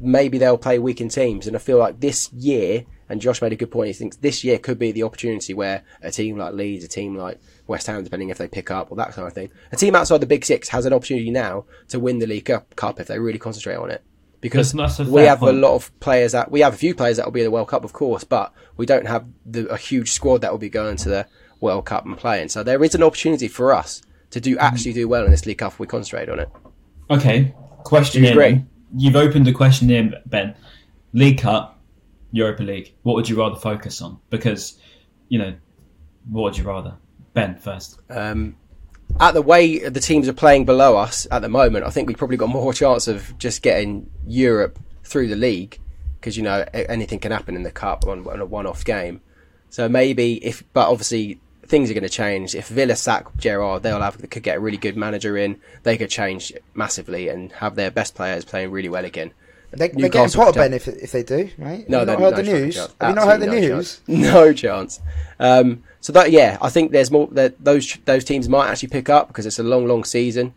[SPEAKER 2] maybe they'll play weakened teams. And I feel like this year, and Josh made a good point. He thinks this year could be the opportunity where a team like Leeds, a team like West Ham, depending if they pick up or that kind of thing, a team outside the Big Six has an opportunity now to win the League Cup, if they really concentrate on it. Because
[SPEAKER 1] That's- that's a
[SPEAKER 2] we have a lot of players that we have a few players that will be in the World Cup, of course, but we don't have the, a huge squad that will be going to the World Cup and playing. So there is an opportunity for us to do actually do well in this League Cup if we concentrate on it.
[SPEAKER 1] Okay, question
[SPEAKER 2] you
[SPEAKER 1] in.
[SPEAKER 2] agree?
[SPEAKER 1] You've opened a question in, Ben. League Cup, Europa League. What would you rather focus on? Because, you know, what would you rather? Ben first.
[SPEAKER 2] Um, at the way the teams are playing below us at the moment, I think we've probably got more [LAUGHS] chance of just getting Europe through the league because you know anything can happen in the cup on, on a one-off game. So maybe if, but obviously things are going to change. If Villa sack Gerrard, they'll have they could get a really good manager in. They could change massively and have their best players playing really well again.
[SPEAKER 3] They, they're getting
[SPEAKER 2] Newcastle
[SPEAKER 3] Potter Ben if, if they do, right?
[SPEAKER 2] No,
[SPEAKER 3] Have you
[SPEAKER 2] they're-
[SPEAKER 3] not heard
[SPEAKER 2] no
[SPEAKER 3] the news?
[SPEAKER 2] chance.
[SPEAKER 3] Have you not heard the
[SPEAKER 2] no
[SPEAKER 3] news?
[SPEAKER 2] chance. [LAUGHS] No chance. Um, so that yeah, I think there's more that those those teams might actually pick up because it's a long, long season.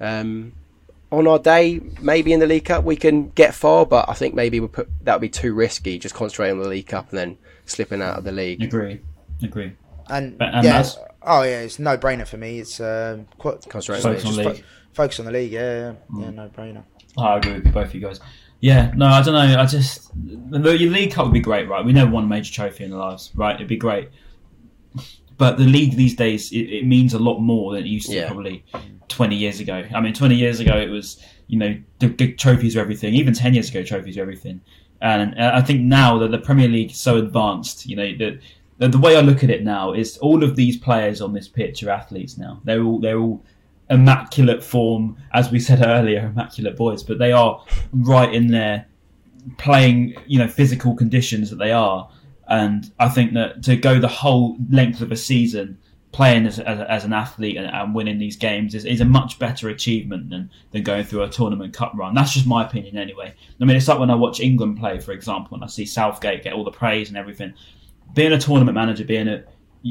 [SPEAKER 2] Um, on our day, maybe in the League Cup we can get far, but I think maybe we'll put that would be too risky. Just concentrating on the League Cup and then slipping out of the league.
[SPEAKER 1] Agree. Agree.
[SPEAKER 3] And,
[SPEAKER 1] But- and
[SPEAKER 3] yeah,
[SPEAKER 1] Maz?
[SPEAKER 3] oh yeah, it's no brainer for me. It's um, quite
[SPEAKER 2] Concentrate
[SPEAKER 1] Focus
[SPEAKER 2] on
[SPEAKER 1] on
[SPEAKER 2] the
[SPEAKER 1] the
[SPEAKER 2] league.
[SPEAKER 1] league.
[SPEAKER 3] focus on the league. Yeah, yeah, yeah no brainer.
[SPEAKER 1] I agree with both of you guys. Yeah, no, I don't know. I just the, the League Cup would be great, right? We never won a major trophy in our lives, right? It'd be great. But the league these days, it, it means a lot more than it used to
[SPEAKER 2] Yeah.
[SPEAKER 1] probably 20 years ago. I mean, 20 years ago, it was, you know, the, the trophies were everything. Even 10 years ago, trophies were everything. And uh, I think now that the Premier League is so advanced, you know, that the, the way I look at it now is all of these players on this pitch are athletes now. They're all, they're all immaculate form, as we said [LAUGHS] earlier, immaculate boys, but they are right in there playing, you know, physical conditions that they are. And I think that to go the whole length of a season playing as, as, as an athlete and, and winning these games is, is a much better achievement than, than going through a tournament cup run. That's just my opinion anyway. I mean, it's like when I watch England play, for example, and I see Southgate get all the praise and everything. Being a tournament manager, being a,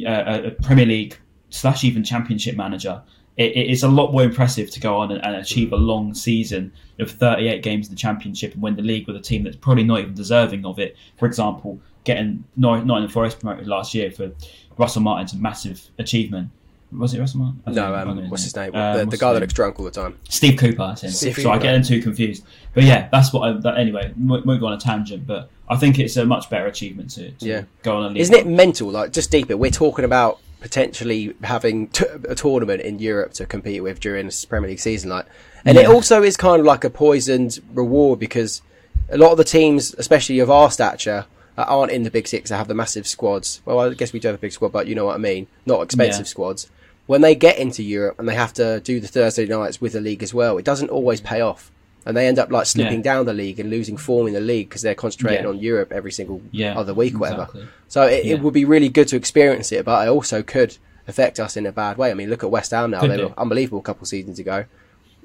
[SPEAKER 1] a, a Premier League slash even Championship manager, it, it is a lot more impressive to go on and, and achieve a long season of 38 games in the Championship and win the league with a team that's probably not even deserving of it. For example, getting Nottingham Forest promoted last year for Russell Martin's massive achievement. Was it Russell Martin?
[SPEAKER 2] No,
[SPEAKER 1] I
[SPEAKER 2] um,
[SPEAKER 1] know
[SPEAKER 2] what's his name?
[SPEAKER 1] Um,
[SPEAKER 2] the the guy that looks drunk all the time.
[SPEAKER 1] Steve Cooper, I think.
[SPEAKER 3] Steve
[SPEAKER 1] so I
[SPEAKER 3] Cooper.
[SPEAKER 1] get them too confused. But yeah, that's what. I, that, anyway, won't go on a tangent, but I think it's a much better achievement to, to
[SPEAKER 2] Yeah.
[SPEAKER 1] go on a league.
[SPEAKER 2] Isn't it mental? Like just deeper. We're talking about potentially having t- a tournament in Europe to compete with during this Premier League season. Like, and yeah. it also is kind of like a poisoned reward because a lot of the teams, especially of our stature, that aren't in the big six that have the massive squads. Well, I guess we do have a big squad, but you know what I mean. Not expensive yeah. squads. When they get into Europe and they have to do the Thursday nights with the league as well, it doesn't always pay off and they end up like slipping yeah. down the league and losing form in the league because they're concentrating yeah. on Europe every single yeah, other week, whatever. Exactly. So it, it, would be really good to experience it, but it also could affect us in a bad way. I mean, look at West Ham now; could they were unbelievable a couple seasons ago.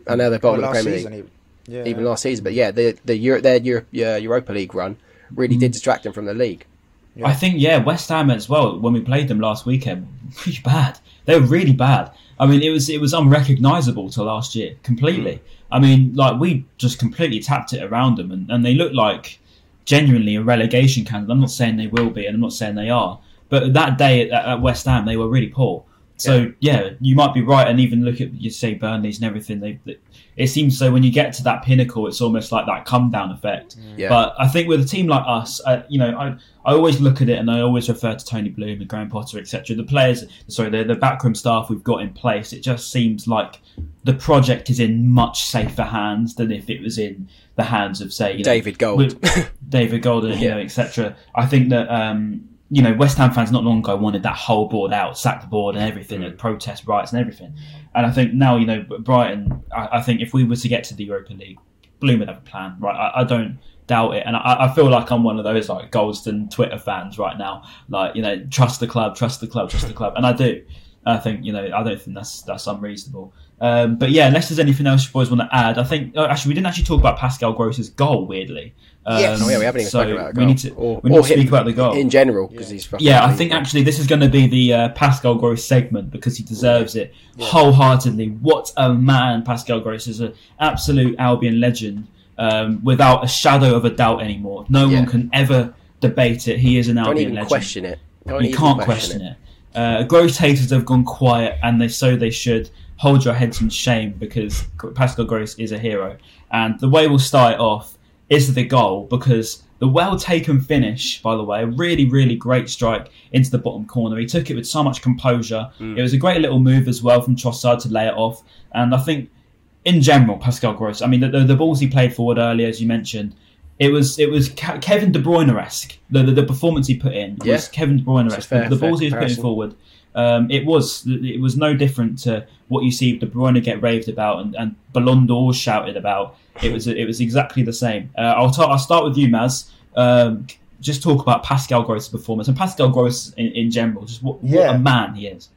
[SPEAKER 2] I know they're bottom well, of the Premier League, even, even last season. But yeah, the the Euro, their Euro, Europa League run really mm. did distract them from the league.
[SPEAKER 1] I think yeah, West Ham as well. When we played them last weekend, [LAUGHS] really bad. They were really bad. I mean, it was it was unrecognisable to last year completely. Mm. I mean, like we just completely tapped it around them, and, and they looked like genuinely a relegation candidate. I'm not saying they will be, and I'm not saying they are, but that day at, at West Ham, they were really poor. So yeah. yeah. you might be right, and even look at you say Burnley's and everything. They, they, it seems so when you get to that pinnacle, it's almost like that come down effect.
[SPEAKER 2] Mm. Yeah.
[SPEAKER 1] But I think with a team like us, uh, you know, I I always look at it and I always refer to Tony Bloom and Graham Potter, etc. The players, sorry, the the backroom staff we've got in place. It just seems like the project is in much safer hands than if it was in the hands of say
[SPEAKER 2] David know, Gold,
[SPEAKER 1] David Golden, yeah. you know, [LAUGHS] etc. I think that. Um, you know, West Ham fans not long ago wanted that whole board out, sack the board and everything, and protest rights and everything. And I think now, you know, Brighton, I, I think if we were to get to the Europa League, Bloom would have a plan, right? I, I don't doubt it. And I, I, feel like I'm one of those like Goldstone Twitter fans right now. Like, you know, trust the club, trust the club, trust the club. And I do. I think, you know, I don't think that's that's unreasonable. Um, but yeah, unless there's anything else you boys want to add, I think oh, actually we didn't actually talk about Pascal Gross's goal. Weirdly,
[SPEAKER 2] um, yes. Oh yeah, we haven't even so spoken about
[SPEAKER 1] We need to, or, we need to speak about the goal
[SPEAKER 2] in general because yeah. he's.
[SPEAKER 1] Yeah, I think actually this is going to be the uh, Pascal Gross segment because he deserves it yeah. wholeheartedly. What a man Pascal Gross is! An absolute Albion legend, um, without a shadow of a doubt anymore. No yeah. one can ever debate it. He is an Albion
[SPEAKER 2] Don't even
[SPEAKER 1] legend.
[SPEAKER 2] Question it.
[SPEAKER 1] Don't you can't question, it. it. Uh, Gross haters have gone quiet, and they so they should. Hold your heads in shame because Pascal Gross is a hero. And the way we'll start it off is the goal because the well taken finish, by the way, a really, really great strike into the bottom corner. He took it with so much composure. Mm. It was a great little move as well from Trossard to lay it off. And I think, in general, Pascal Gross, I mean, the, the, the balls he played forward earlier, as you mentioned, it was it was Kevin De Bruyne esque. The, the, the performance he put in yeah. was Kevin De Bruyne esque. The, the balls he was putting forward um, it was it was no different to what you see De Bruyne get raved about and, and Ballon d'Or shouted about. It was it was exactly the same. Uh, I'll i I'll start with you, Maz. Um, just talk about Pascal Gross's performance and Pascal Gross in, in general. Just what, yeah. what a man he is.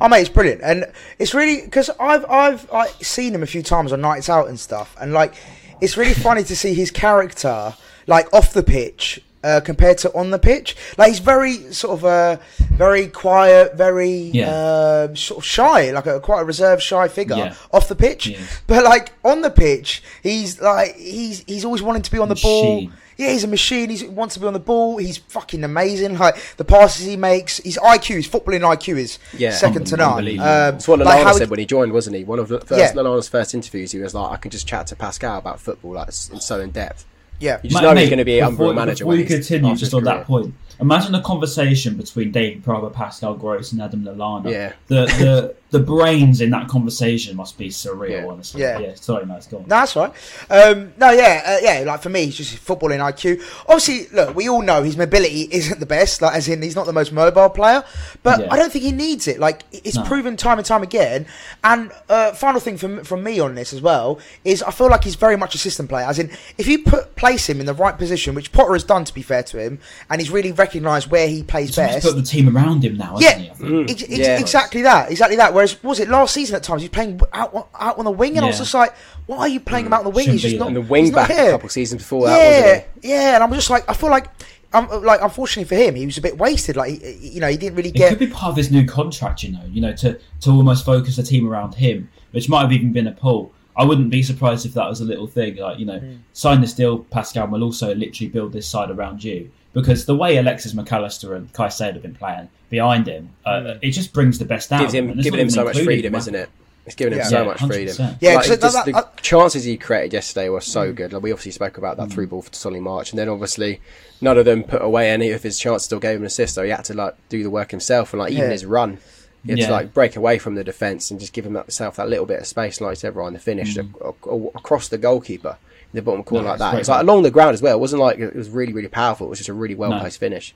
[SPEAKER 3] Oh mate, it's brilliant, and it's really because I've I've I, seen him a few times on nights out and stuff, and like it's really funny to see his character like off the pitch uh, compared to on the pitch. Like he's very sort of uh, very quiet, very yeah. uh, sort of shy, like a quite a reserved, shy figure yeah. off the pitch. But like on the pitch, he's like he's he's always wanting to be on the machine. ball. Yeah, he's a machine. He wants to be on the ball. He's fucking amazing. Like the passes he makes, his IQ, his footballing IQ is yeah, second to none. Um,
[SPEAKER 2] That's what Lallana like said he, when he joined, wasn't he? One of the first yeah. Lallana's first interviews, he was like, "I can just chat to Pascal about football, like it's, it's so in depth."
[SPEAKER 3] Yeah,
[SPEAKER 2] you just know mate, he's going to be a before, manager.
[SPEAKER 1] Before we continue, just on that point, imagine a conversation between David Prava, Pascal Gross, and Adam Lallana.
[SPEAKER 2] Yeah,
[SPEAKER 1] the the the brains in that conversation must be surreal. Yeah. Honestly, yeah. yeah. Sorry, man, it's gone.
[SPEAKER 3] No, that's right. Um, no, yeah, uh, yeah. Like for me, he's just footballing IQ. Obviously, look, we all know his mobility isn't the best. Like, as in, he's not the most mobile player. But yeah. I don't think he needs it. Like, it's no. proven time and time again. And uh, final thing from from me on this as well is I feel like he's very much a system player. As in, if you put place him in the right position, which Potter has done to be fair to him, and he's really recognised where he plays
[SPEAKER 1] he's
[SPEAKER 3] best.
[SPEAKER 1] Put the team around him now.
[SPEAKER 3] Yeah,
[SPEAKER 1] mm.
[SPEAKER 3] ex- ex- yeah, exactly that. Exactly that. Whereas was it last season at times he's playing out out on the wing, and yeah. I was just like, why are you playing mm. him out on the wing? He's just not.
[SPEAKER 2] And the wing back a couple seasons before
[SPEAKER 3] yeah,
[SPEAKER 2] that,
[SPEAKER 3] Yeah, and I'm just like, I feel like um, like unfortunately for him, he was a bit wasted. Like he, you know, he didn't really get.
[SPEAKER 1] It could be part of his new contract, you know. You know, to to almost focus the team around him, which might have even been a pull. I wouldn't be surprised if that was a little thing. Like you know, mm. sign this deal, Pascal We'll also literally build this side around you because the way Alexis Mac Allister and Caicedo have been playing behind him, uh, mm. it just brings the best out.
[SPEAKER 2] Gives him, giving him so much freedom, isn't it? It's giving him yeah. so yeah, much 100%. freedom.
[SPEAKER 3] Yeah,
[SPEAKER 2] like,
[SPEAKER 3] that,
[SPEAKER 2] that, the chances he created yesterday were so mm. good. Like we obviously spoke about that mm. through ball for Solly March, and then obviously none of them put away any of his chances. Still gave him an assist, so he had to like do the work himself, and like even his run You had
[SPEAKER 1] Yeah.
[SPEAKER 2] to like break away from the defence and just give himself that little bit of space, like everyone, the finish
[SPEAKER 1] Mm.
[SPEAKER 2] ac- ac- across the goalkeeper in the bottom corner
[SPEAKER 1] No,
[SPEAKER 2] like that. It's like along the ground as well. It wasn't like it was really, really powerful. It was just a really well placed finish.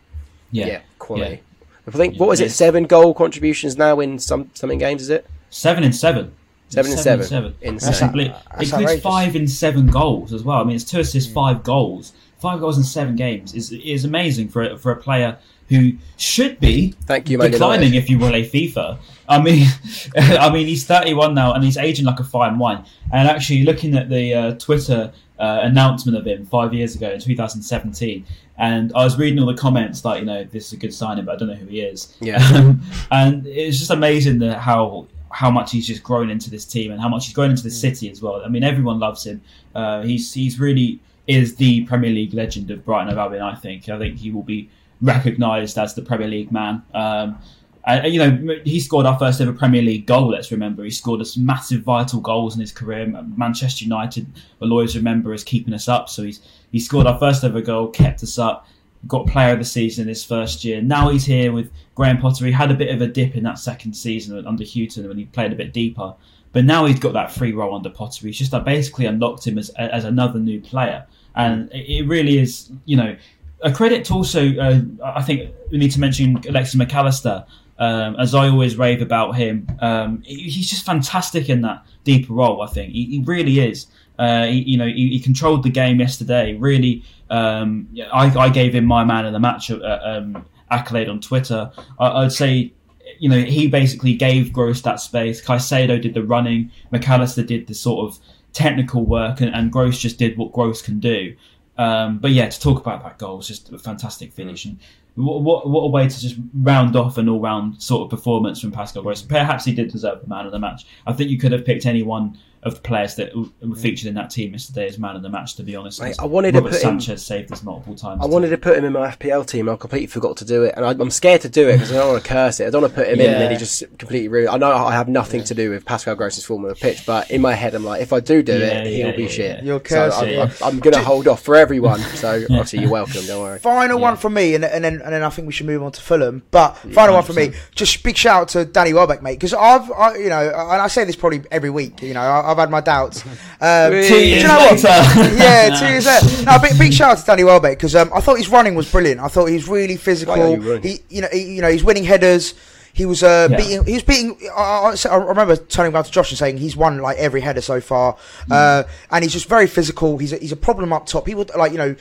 [SPEAKER 1] Yeah,
[SPEAKER 2] Yeah, quality.
[SPEAKER 1] Yeah.
[SPEAKER 2] I think what was it? Seven goal contributions now in some some in games, is it?
[SPEAKER 1] Seven and seven.
[SPEAKER 2] Seven and seven. Insane.
[SPEAKER 1] That's
[SPEAKER 3] That's
[SPEAKER 1] includes
[SPEAKER 3] outrageous.
[SPEAKER 1] five in seven goals as well. I mean, it's two assists, mm. five goals. Five goals in seven games is is amazing for a, for a player who should be
[SPEAKER 2] Thank you,
[SPEAKER 1] declining if you play FIFA. I mean, [LAUGHS] I mean, he's 31 now and he's aging like a fine wine. And actually, looking at the uh, Twitter uh, announcement of him five years ago in 2017, and I was reading all the comments like, you know, this is a good signing, but I don't know who he is.
[SPEAKER 2] Yeah. [LAUGHS]
[SPEAKER 1] And it's just amazing that how how much he's just grown into this team and how much he's grown into the city as well. I mean, everyone loves him. Uh, he's he's really is the Premier League legend of Brighton of Albion. I think. I think he will be recognised as the Premier League man. Um, and, you know, he scored our first ever Premier League goal. Let's remember, he scored us massive, vital goals in his career. Manchester United will always remember as keeping us up. So he's he scored our first ever goal, kept us up, got Player of the Season in his first year. Now he's here with Graham Potter. He had a bit of a dip in that second season under Hughton when he played a bit deeper, but now he's got that free role under Potter. He's just uh, basically unlocked him as as another new player, and it really is, you know, a credit to also. Uh, I think we need to mention Alexis Mac Allister. Um, as I always rave about him, um, he's just fantastic in that deeper role. I think he, he really is. Uh, he, you know, he, he controlled the game yesterday. Really, um, I, I gave him my man of the match uh, um, accolade on Twitter. I, I'd say, you know, he basically gave Gross that space. Caicedo did the running. Mac Allister did the sort of technical work, and, and Gross just did what Gross can do. Um, but yeah, to talk about that goal was just a fantastic finish, and what, what, what a way to just round off an all-round sort of performance from Pascal Gross. Perhaps he did deserve the man of the match. I think you could have picked any one of the players that were mm. featured in that team yesterday as man of the match. To be honest,
[SPEAKER 2] Mate, I wanted to
[SPEAKER 1] Robert
[SPEAKER 2] put him-
[SPEAKER 1] Sanchez saved us multiple times.
[SPEAKER 2] I wanted to put him in my FPL team. I completely forgot to do it, and I, I'm scared to do it because I don't want to curse it. I don't want to put him in and then he just completely ruined. I know I have nothing to do with Pascal Gross's form on the pitch, but in my head, I'm like, if I do do
[SPEAKER 1] Yeah,
[SPEAKER 2] it, he'll
[SPEAKER 1] yeah,
[SPEAKER 2] be
[SPEAKER 1] yeah,
[SPEAKER 2] shit.
[SPEAKER 1] yeah.
[SPEAKER 3] You'll
[SPEAKER 2] So
[SPEAKER 3] curse
[SPEAKER 2] I'm,
[SPEAKER 3] it.
[SPEAKER 2] I'm, I'm going to hold off for everyone. So [LAUGHS] obviously, you're welcome. Don't worry.
[SPEAKER 3] Final
[SPEAKER 1] Yeah.
[SPEAKER 3] one from me, and, and then and then I think we should move on to Fulham. But mm, final one for me, just big shout out to Danny Welbeck, mate, because I've, I, you know, and I say this probably every week. You know, I, I've had my doubts. [LAUGHS] Um,
[SPEAKER 2] Two
[SPEAKER 3] do you know what? [LAUGHS] yeah, two years later. No, big, big shout out to Danny Welbeck because um, I thought his running was brilliant. I thought he was really physical.
[SPEAKER 2] Oh, he
[SPEAKER 3] you know, he, you know, he's winning headers. He was uh,
[SPEAKER 1] Yeah.
[SPEAKER 3] beating. He was beating. I, I, I remember turning around to Josh and saying he's won like every header so far, uh, and he's just very physical. He's a, he's a problem up top. People like you know,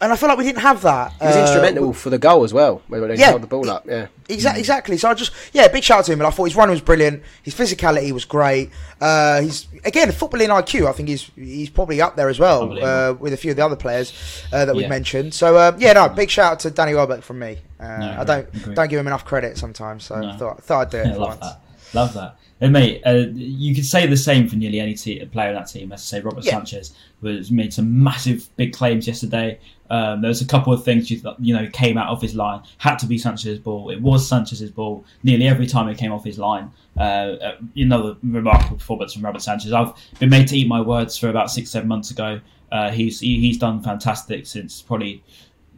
[SPEAKER 3] and I feel like we didn't have that.
[SPEAKER 2] He was
[SPEAKER 3] uh,
[SPEAKER 2] instrumental for the goal as well when they
[SPEAKER 3] Yeah.
[SPEAKER 2] held the ball up. Yeah.
[SPEAKER 3] Exactly, exactly. So I just, yeah, big shout out to him. And I thought his running was brilliant. His physicality was great. Uh, he's again footballing IQ. I think he's he's probably up there as well uh, with a few of the other players uh, that we
[SPEAKER 1] Yeah.
[SPEAKER 3] mentioned. So um, yeah, no, big shout out to Danny Welbeck from me. Uh,
[SPEAKER 1] No,
[SPEAKER 3] I don't
[SPEAKER 1] agree.
[SPEAKER 3] don't give him enough credit sometimes. So
[SPEAKER 1] No.
[SPEAKER 3] I thought thought I'd do it
[SPEAKER 1] Yeah,
[SPEAKER 3] for
[SPEAKER 1] love
[SPEAKER 3] once.
[SPEAKER 1] that. Love that. And mate, uh, you could say the same for nearly any te- player in that team. Let's say Robert
[SPEAKER 3] Yeah.
[SPEAKER 1] Sanchez was made some massive big claims yesterday. Um, there was a couple of things you, th- you know came out of his line. Had to be Sanchez's ball. It was Sanchez's ball nearly every time it came off his line. Uh, uh, another remarkable performance from Robert Sanchez. I've been made to eat my words for about six, seven months ago. Uh, he's he, he's done fantastic since probably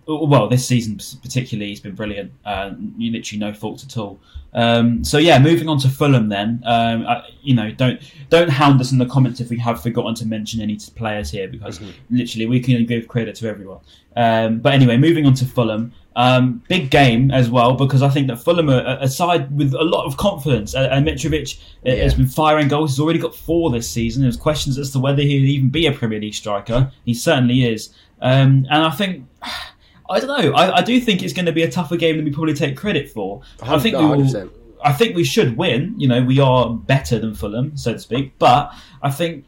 [SPEAKER 1] well, this season particularly, he's been brilliant. Uh, you literally no faults at all. Um, so yeah, moving on to Fulham then. Um, I, you know, don't don't hound us in the comments if we have forgotten to mention any players here because literally we can give credit to everyone. Um, but anyway, moving on to Fulham. Um, big game as well because I think that Fulham are a side with a lot of confidence. Uh, and Mitrovic uh, has been firing goals. He's already got four this season. There's questions as to whether he'll even be a Premier League striker. He certainly is. Um, and I think. I don't know. I, I do think it's going to be a tougher game than we probably take credit for. I think we will. I think we should win. You know, we are better than Fulham, so to speak. But I think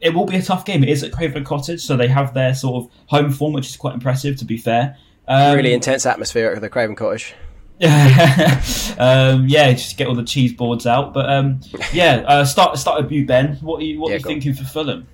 [SPEAKER 1] it will be a tough game. It is at Craven Cottage, so they have their sort of home form, which is quite impressive. To be fair, um,
[SPEAKER 2] really intense atmosphere at the Craven Cottage. [LAUGHS]
[SPEAKER 1] um, yeah, just get all the cheese boards out. But um, yeah, uh, start start with you, Ben. What are you what
[SPEAKER 2] Yeah,
[SPEAKER 1] are you
[SPEAKER 2] go on.
[SPEAKER 1] thinking for Fulham?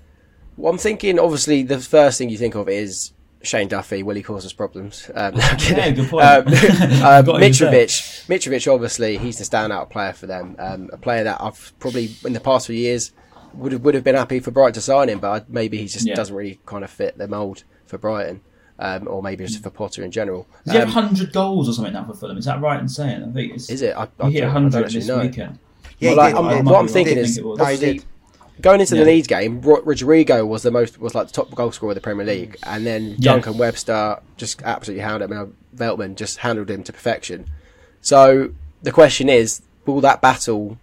[SPEAKER 2] Well, I'm thinking, obviously, the first thing you think of is Shane Duffy. Will he cause us problems? Um, [LAUGHS] no, I'm.
[SPEAKER 1] Yeah, good point.
[SPEAKER 2] Um, uh,
[SPEAKER 1] Got you there.
[SPEAKER 2] Mitrovic, Mitrovic, obviously, he's the standout player for them. Um, a player that I've probably in the past few years would have, would have been happy for Brighton to sign him, but maybe he just
[SPEAKER 1] Yeah.
[SPEAKER 2] doesn't really kind of fit the mould for Brighton. um, or maybe just for Potter in general.
[SPEAKER 1] Does he
[SPEAKER 2] Um,
[SPEAKER 1] have 100 goals or something now for Fulham? Is that right in saying? I think it's,
[SPEAKER 2] is it? I, I
[SPEAKER 1] he hit
[SPEAKER 2] don't- I don't
[SPEAKER 1] 100 this
[SPEAKER 2] know.
[SPEAKER 1] weekend.
[SPEAKER 3] Yeah,
[SPEAKER 2] Well, like, I'm-
[SPEAKER 3] he
[SPEAKER 1] I
[SPEAKER 3] did.
[SPEAKER 1] might
[SPEAKER 2] what I'm thinking is,
[SPEAKER 1] think it was.
[SPEAKER 3] No,
[SPEAKER 2] obviously,
[SPEAKER 3] did.
[SPEAKER 2] Going into
[SPEAKER 1] Yeah.
[SPEAKER 2] the Leeds game, Rodrigo was the most was like the top goal scorer of the Premier League, and then
[SPEAKER 1] Yeah.
[SPEAKER 2] Dunk and Webster just absolutely handled him. and Veltman just handled him to perfection. So the question is, will that battle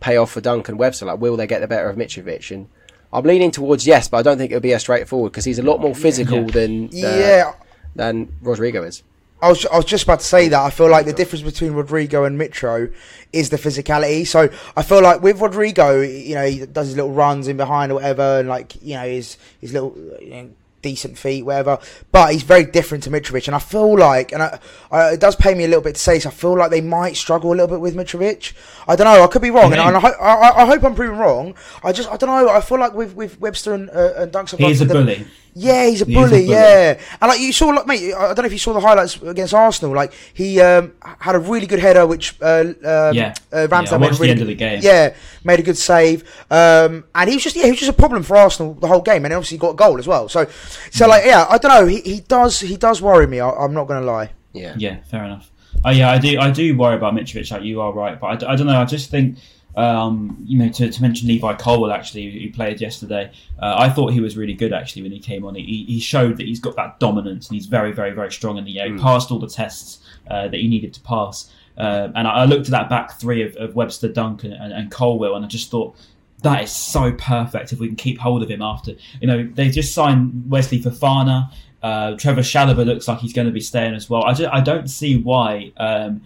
[SPEAKER 2] pay off for Dunk and Webster? Like, will they get the better of Mitrovic? And I'm leaning towards yes, but I don't think it'll be as straightforward because he's a lot more physical
[SPEAKER 1] Yeah.
[SPEAKER 2] than uh,
[SPEAKER 3] Yeah,
[SPEAKER 2] than Rodrigo is.
[SPEAKER 3] I was I was just about to say that. I feel like the difference between Rodrigo and Mitro is the physicality. So I feel like with Rodrigo, you know, he does his little runs in behind or whatever, and like you know his his little you know, decent feet, whatever. But he's very different to Mitrovic, and I feel like, and I, I, it does pay me a little bit to say this. I feel like they might struggle a little bit with Mitrovic. I don't know. I could be wrong, and, I,
[SPEAKER 1] think?
[SPEAKER 3] I, I, hope I'm proven wrong. I just I don't know. I feel like with with Webster and uh, and Dunks,
[SPEAKER 1] He is a bully.
[SPEAKER 3] Yeah, he's a
[SPEAKER 1] He is a
[SPEAKER 3] bully,
[SPEAKER 1] bully.
[SPEAKER 3] Yeah, and like you saw, like mate, I don't know if you saw the highlights against Arsenal. Like he um, had a really good header, which uh, um,
[SPEAKER 1] Yeah.
[SPEAKER 3] uh, Ramsdale
[SPEAKER 1] I
[SPEAKER 3] made a
[SPEAKER 1] the
[SPEAKER 3] really
[SPEAKER 1] end of the game.
[SPEAKER 3] Yeah, made a good save, um, and he was just yeah, he was just a problem for Arsenal the whole game, and obviously got a goal as well. So, so like yeah, I don't know, he, he does he does worry me. I, I'm not going to lie.
[SPEAKER 2] Yeah.
[SPEAKER 1] Yeah, fair enough. Oh yeah, I do. I do worry about Mitrovic. Like you are right, but I, I don't know. I just think, um, you know, to, to mention Levi Colwill actually, who played yesterday. Uh, I thought he was really good actually when he came on. He, he showed that he's got that dominance and he's very, very, very strong. And you know, he passed all the tests uh, that he needed to pass. Uh, and I, I looked at that back three of, of Webster, Duncan, and, and Colwill, and I just thought. That is so perfect if we can keep hold of him after. You know, they just signed Wesley Fofana. Uh, Trevor Chalobah looks like he's going to be staying as well. I, just, I don't see why um,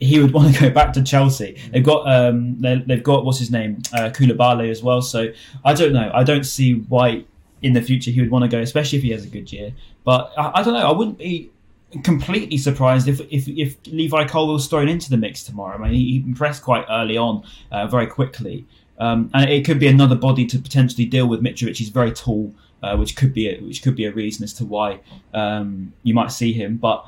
[SPEAKER 1] he would [LAUGHS] want to go back to Chelsea. They've got um, they, they've got what's his name uh, Koulibaly as well. So I don't know. I don't see why in the future he would want to go, especially if he has a good year. But I, I don't know. I wouldn't be completely surprised if if, if Levi Colwill was thrown into the mix tomorrow. I mean, he, he impressed quite early on, uh, very quickly, um, and it could be another body to potentially deal with Mitrovic. He's very tall, uh, which could be a, which could be a reason as to why um, you might see him, but.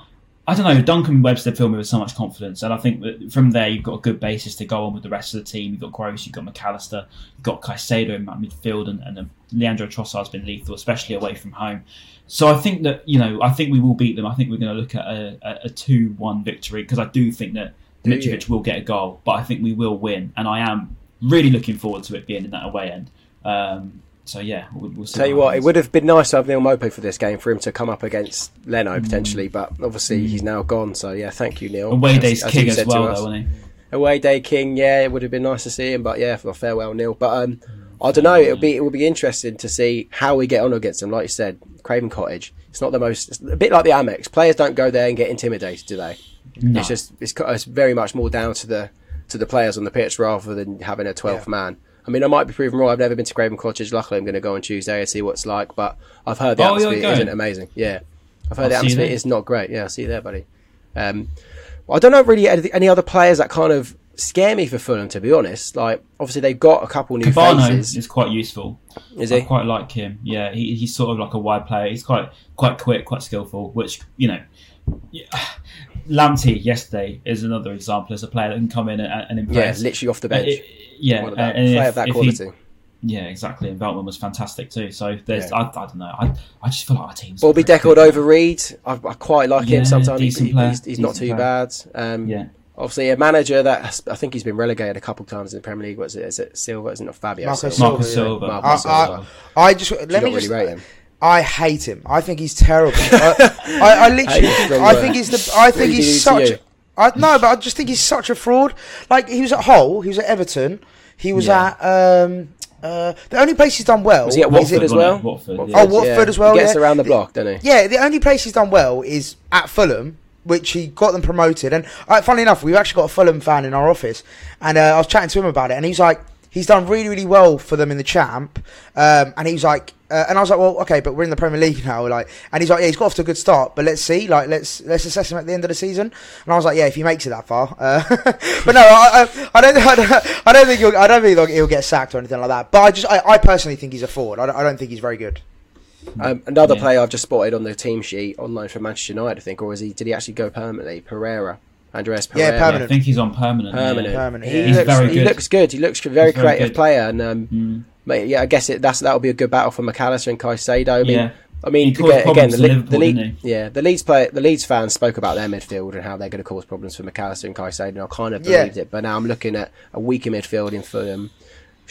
[SPEAKER 1] I don't know. Dunk and Webster filled me with so much confidence, and I think that from there you've got a good basis to go on with the rest of the team. You've got Gross, you've got Mac Allister, you've got Caicedo in that midfield, and, and uh, Leandro Trossard's been lethal, especially away from home. So I think that you know, I think we will beat them. I think we're going to look at a, a, two-one victory because I do think that? Mitrovic will get a goal, but I think we will win, and I am really looking forward to it being in that away end. Um, so yeah, we'll, we'll see
[SPEAKER 2] Tell you what, it would have been nice to have Neil Maupay for this game for him to come up against Leno potentially, but obviously he's now gone. So yeah, thank you, Neil.
[SPEAKER 1] away
[SPEAKER 2] As-
[SPEAKER 1] days
[SPEAKER 2] as
[SPEAKER 1] king
[SPEAKER 2] you
[SPEAKER 1] as well, though, wasn't he?
[SPEAKER 2] Away day king, yeah, it would have been nice to see him, but yeah, for farewell, Neil. But um, I don't know. It'll be it will be interesting to see how we get on against him. Like you said, Craven Cottage. It's not the most. It's a bit like the Amex. Players don't go there and get intimidated, do they?
[SPEAKER 1] No.
[SPEAKER 2] It's just it's, it's very much more down to the to the players on the pitch rather than having a twelfth man. I mean, I might be proven wrong. I've never been to Craven Cottage. Luckily, I'm going to go on Tuesday and see what it's like. But I've heard the
[SPEAKER 1] Oh,
[SPEAKER 2] atmosphere isn't amazing. Yeah, I've heard
[SPEAKER 1] I'll
[SPEAKER 2] the atmosphere is not great. Yeah, I'll see you there, buddy. Um, well, I don't know really any other players that kind of scare me for Fulham. To be honest, like obviously they've got a couple new
[SPEAKER 1] Kebano
[SPEAKER 2] faces.
[SPEAKER 1] is quite useful.
[SPEAKER 2] Is he?
[SPEAKER 1] I quite like him. Yeah, he, he's sort of like a wide player. He's quite quite quick, quite skillful. Which you know, yeah. Lamptey yesterday is another example as a player that can come in and, and
[SPEAKER 2] Yeah,
[SPEAKER 1] impress.
[SPEAKER 2] literally off the
[SPEAKER 1] Uh,
[SPEAKER 2] bench.
[SPEAKER 1] it- yeah,
[SPEAKER 2] One of that,
[SPEAKER 1] and
[SPEAKER 2] player
[SPEAKER 1] if-
[SPEAKER 2] of that
[SPEAKER 1] if he-
[SPEAKER 2] quality.
[SPEAKER 1] yeah, exactly. And Veltman was fantastic too. So there's,
[SPEAKER 2] Yeah.
[SPEAKER 1] I, I don't know. I, I just feel like our team's
[SPEAKER 2] Bobby
[SPEAKER 1] pretty
[SPEAKER 2] Decordova-Reid. I, I quite like
[SPEAKER 1] Yeah,
[SPEAKER 2] him sometimes. He's,
[SPEAKER 1] player,
[SPEAKER 2] he's, he's not too
[SPEAKER 1] player.
[SPEAKER 2] bad. Um,
[SPEAKER 1] Yeah,
[SPEAKER 2] Obviously, a manager that has, I think he's been relegated a couple of times in the Premier League. What is it? Is it Silva? Isn't it Fabio?
[SPEAKER 3] Marco
[SPEAKER 2] Silva?
[SPEAKER 3] Silva,
[SPEAKER 1] Marcus
[SPEAKER 3] yeah.
[SPEAKER 1] Silva.
[SPEAKER 2] Marco
[SPEAKER 3] I,
[SPEAKER 2] Silva.
[SPEAKER 3] I, I just let
[SPEAKER 2] Do you
[SPEAKER 3] me
[SPEAKER 2] not
[SPEAKER 3] just.
[SPEAKER 2] Really rate him?
[SPEAKER 3] I hate him. I think he's terrible. I, [LAUGHS] I, I literally,
[SPEAKER 2] Hate is a
[SPEAKER 3] think, I think he's the. I think
[SPEAKER 2] did he do
[SPEAKER 3] he's such.
[SPEAKER 2] you?
[SPEAKER 3] I no, but I just think he's such a fraud. Like he was at Hull, he was at Everton, he was
[SPEAKER 1] Yeah.
[SPEAKER 3] at. Um, uh, the only place he's done well
[SPEAKER 2] Was he at
[SPEAKER 3] is
[SPEAKER 2] Watford as well?
[SPEAKER 1] Watford,
[SPEAKER 2] Watford,
[SPEAKER 1] yeah.
[SPEAKER 3] Oh, Watford as well,
[SPEAKER 2] He gets
[SPEAKER 3] yeah.
[SPEAKER 2] around the
[SPEAKER 3] The-
[SPEAKER 2] block, doesn't he?
[SPEAKER 3] Yeah, the only place he's done well is at Fulham, which he got them promoted. And uh, funnily enough, we've actually got a Fulham fan in our office, and uh, I was chatting to him about it, and he's like, he's done really, really well for them in the champ, um, and he was like, uh, and I was like, well, okay, but we're in the Premier League [LAUGHS] now, like, and he's like, yeah, he's got off to a good start, but let's see, like, let's let's assess him at the end of the season. And I was like, yeah, if he makes it that far, uh, [LAUGHS] but no, I, I, I don't, [LAUGHS] I don't, I don't think he'll, I don't think he'll, he'll get sacked or anything like that. But I just, I, I personally think he's a forward. I don't, I don't think he's very good.
[SPEAKER 2] Um, another
[SPEAKER 1] Yeah.
[SPEAKER 2] player I've just spotted on the team sheet online for Manchester United, I think, or is he? Did he actually go permanently? Pereira, Andreas
[SPEAKER 3] Yeah,
[SPEAKER 2] Pereira.
[SPEAKER 1] Yeah, I think he's on permanent. yeah.
[SPEAKER 2] Permanent.
[SPEAKER 3] Permanent,
[SPEAKER 2] He,
[SPEAKER 3] yeah.
[SPEAKER 1] He's
[SPEAKER 2] looks,
[SPEAKER 1] very
[SPEAKER 2] he
[SPEAKER 1] good.
[SPEAKER 2] looks good. He looks a very
[SPEAKER 1] He's
[SPEAKER 2] creative
[SPEAKER 1] good.
[SPEAKER 2] player, and um,
[SPEAKER 1] Mm.
[SPEAKER 2] mate, yeah, I guess it, that's that'll be a good battle for Mac Allister and Caicedo. I mean,
[SPEAKER 1] Yeah.
[SPEAKER 2] I mean,
[SPEAKER 1] He
[SPEAKER 2] again, again
[SPEAKER 1] problems
[SPEAKER 2] the,
[SPEAKER 1] to
[SPEAKER 2] Le- the
[SPEAKER 1] didn't
[SPEAKER 2] yeah, the Leeds play, the Leeds fans spoke about their midfield and how they're going to cause problems for Mac Allister and Caicedo, and I kind of
[SPEAKER 3] Yeah.
[SPEAKER 2] believed it. But now I'm looking at a weaker midfield in Fulham.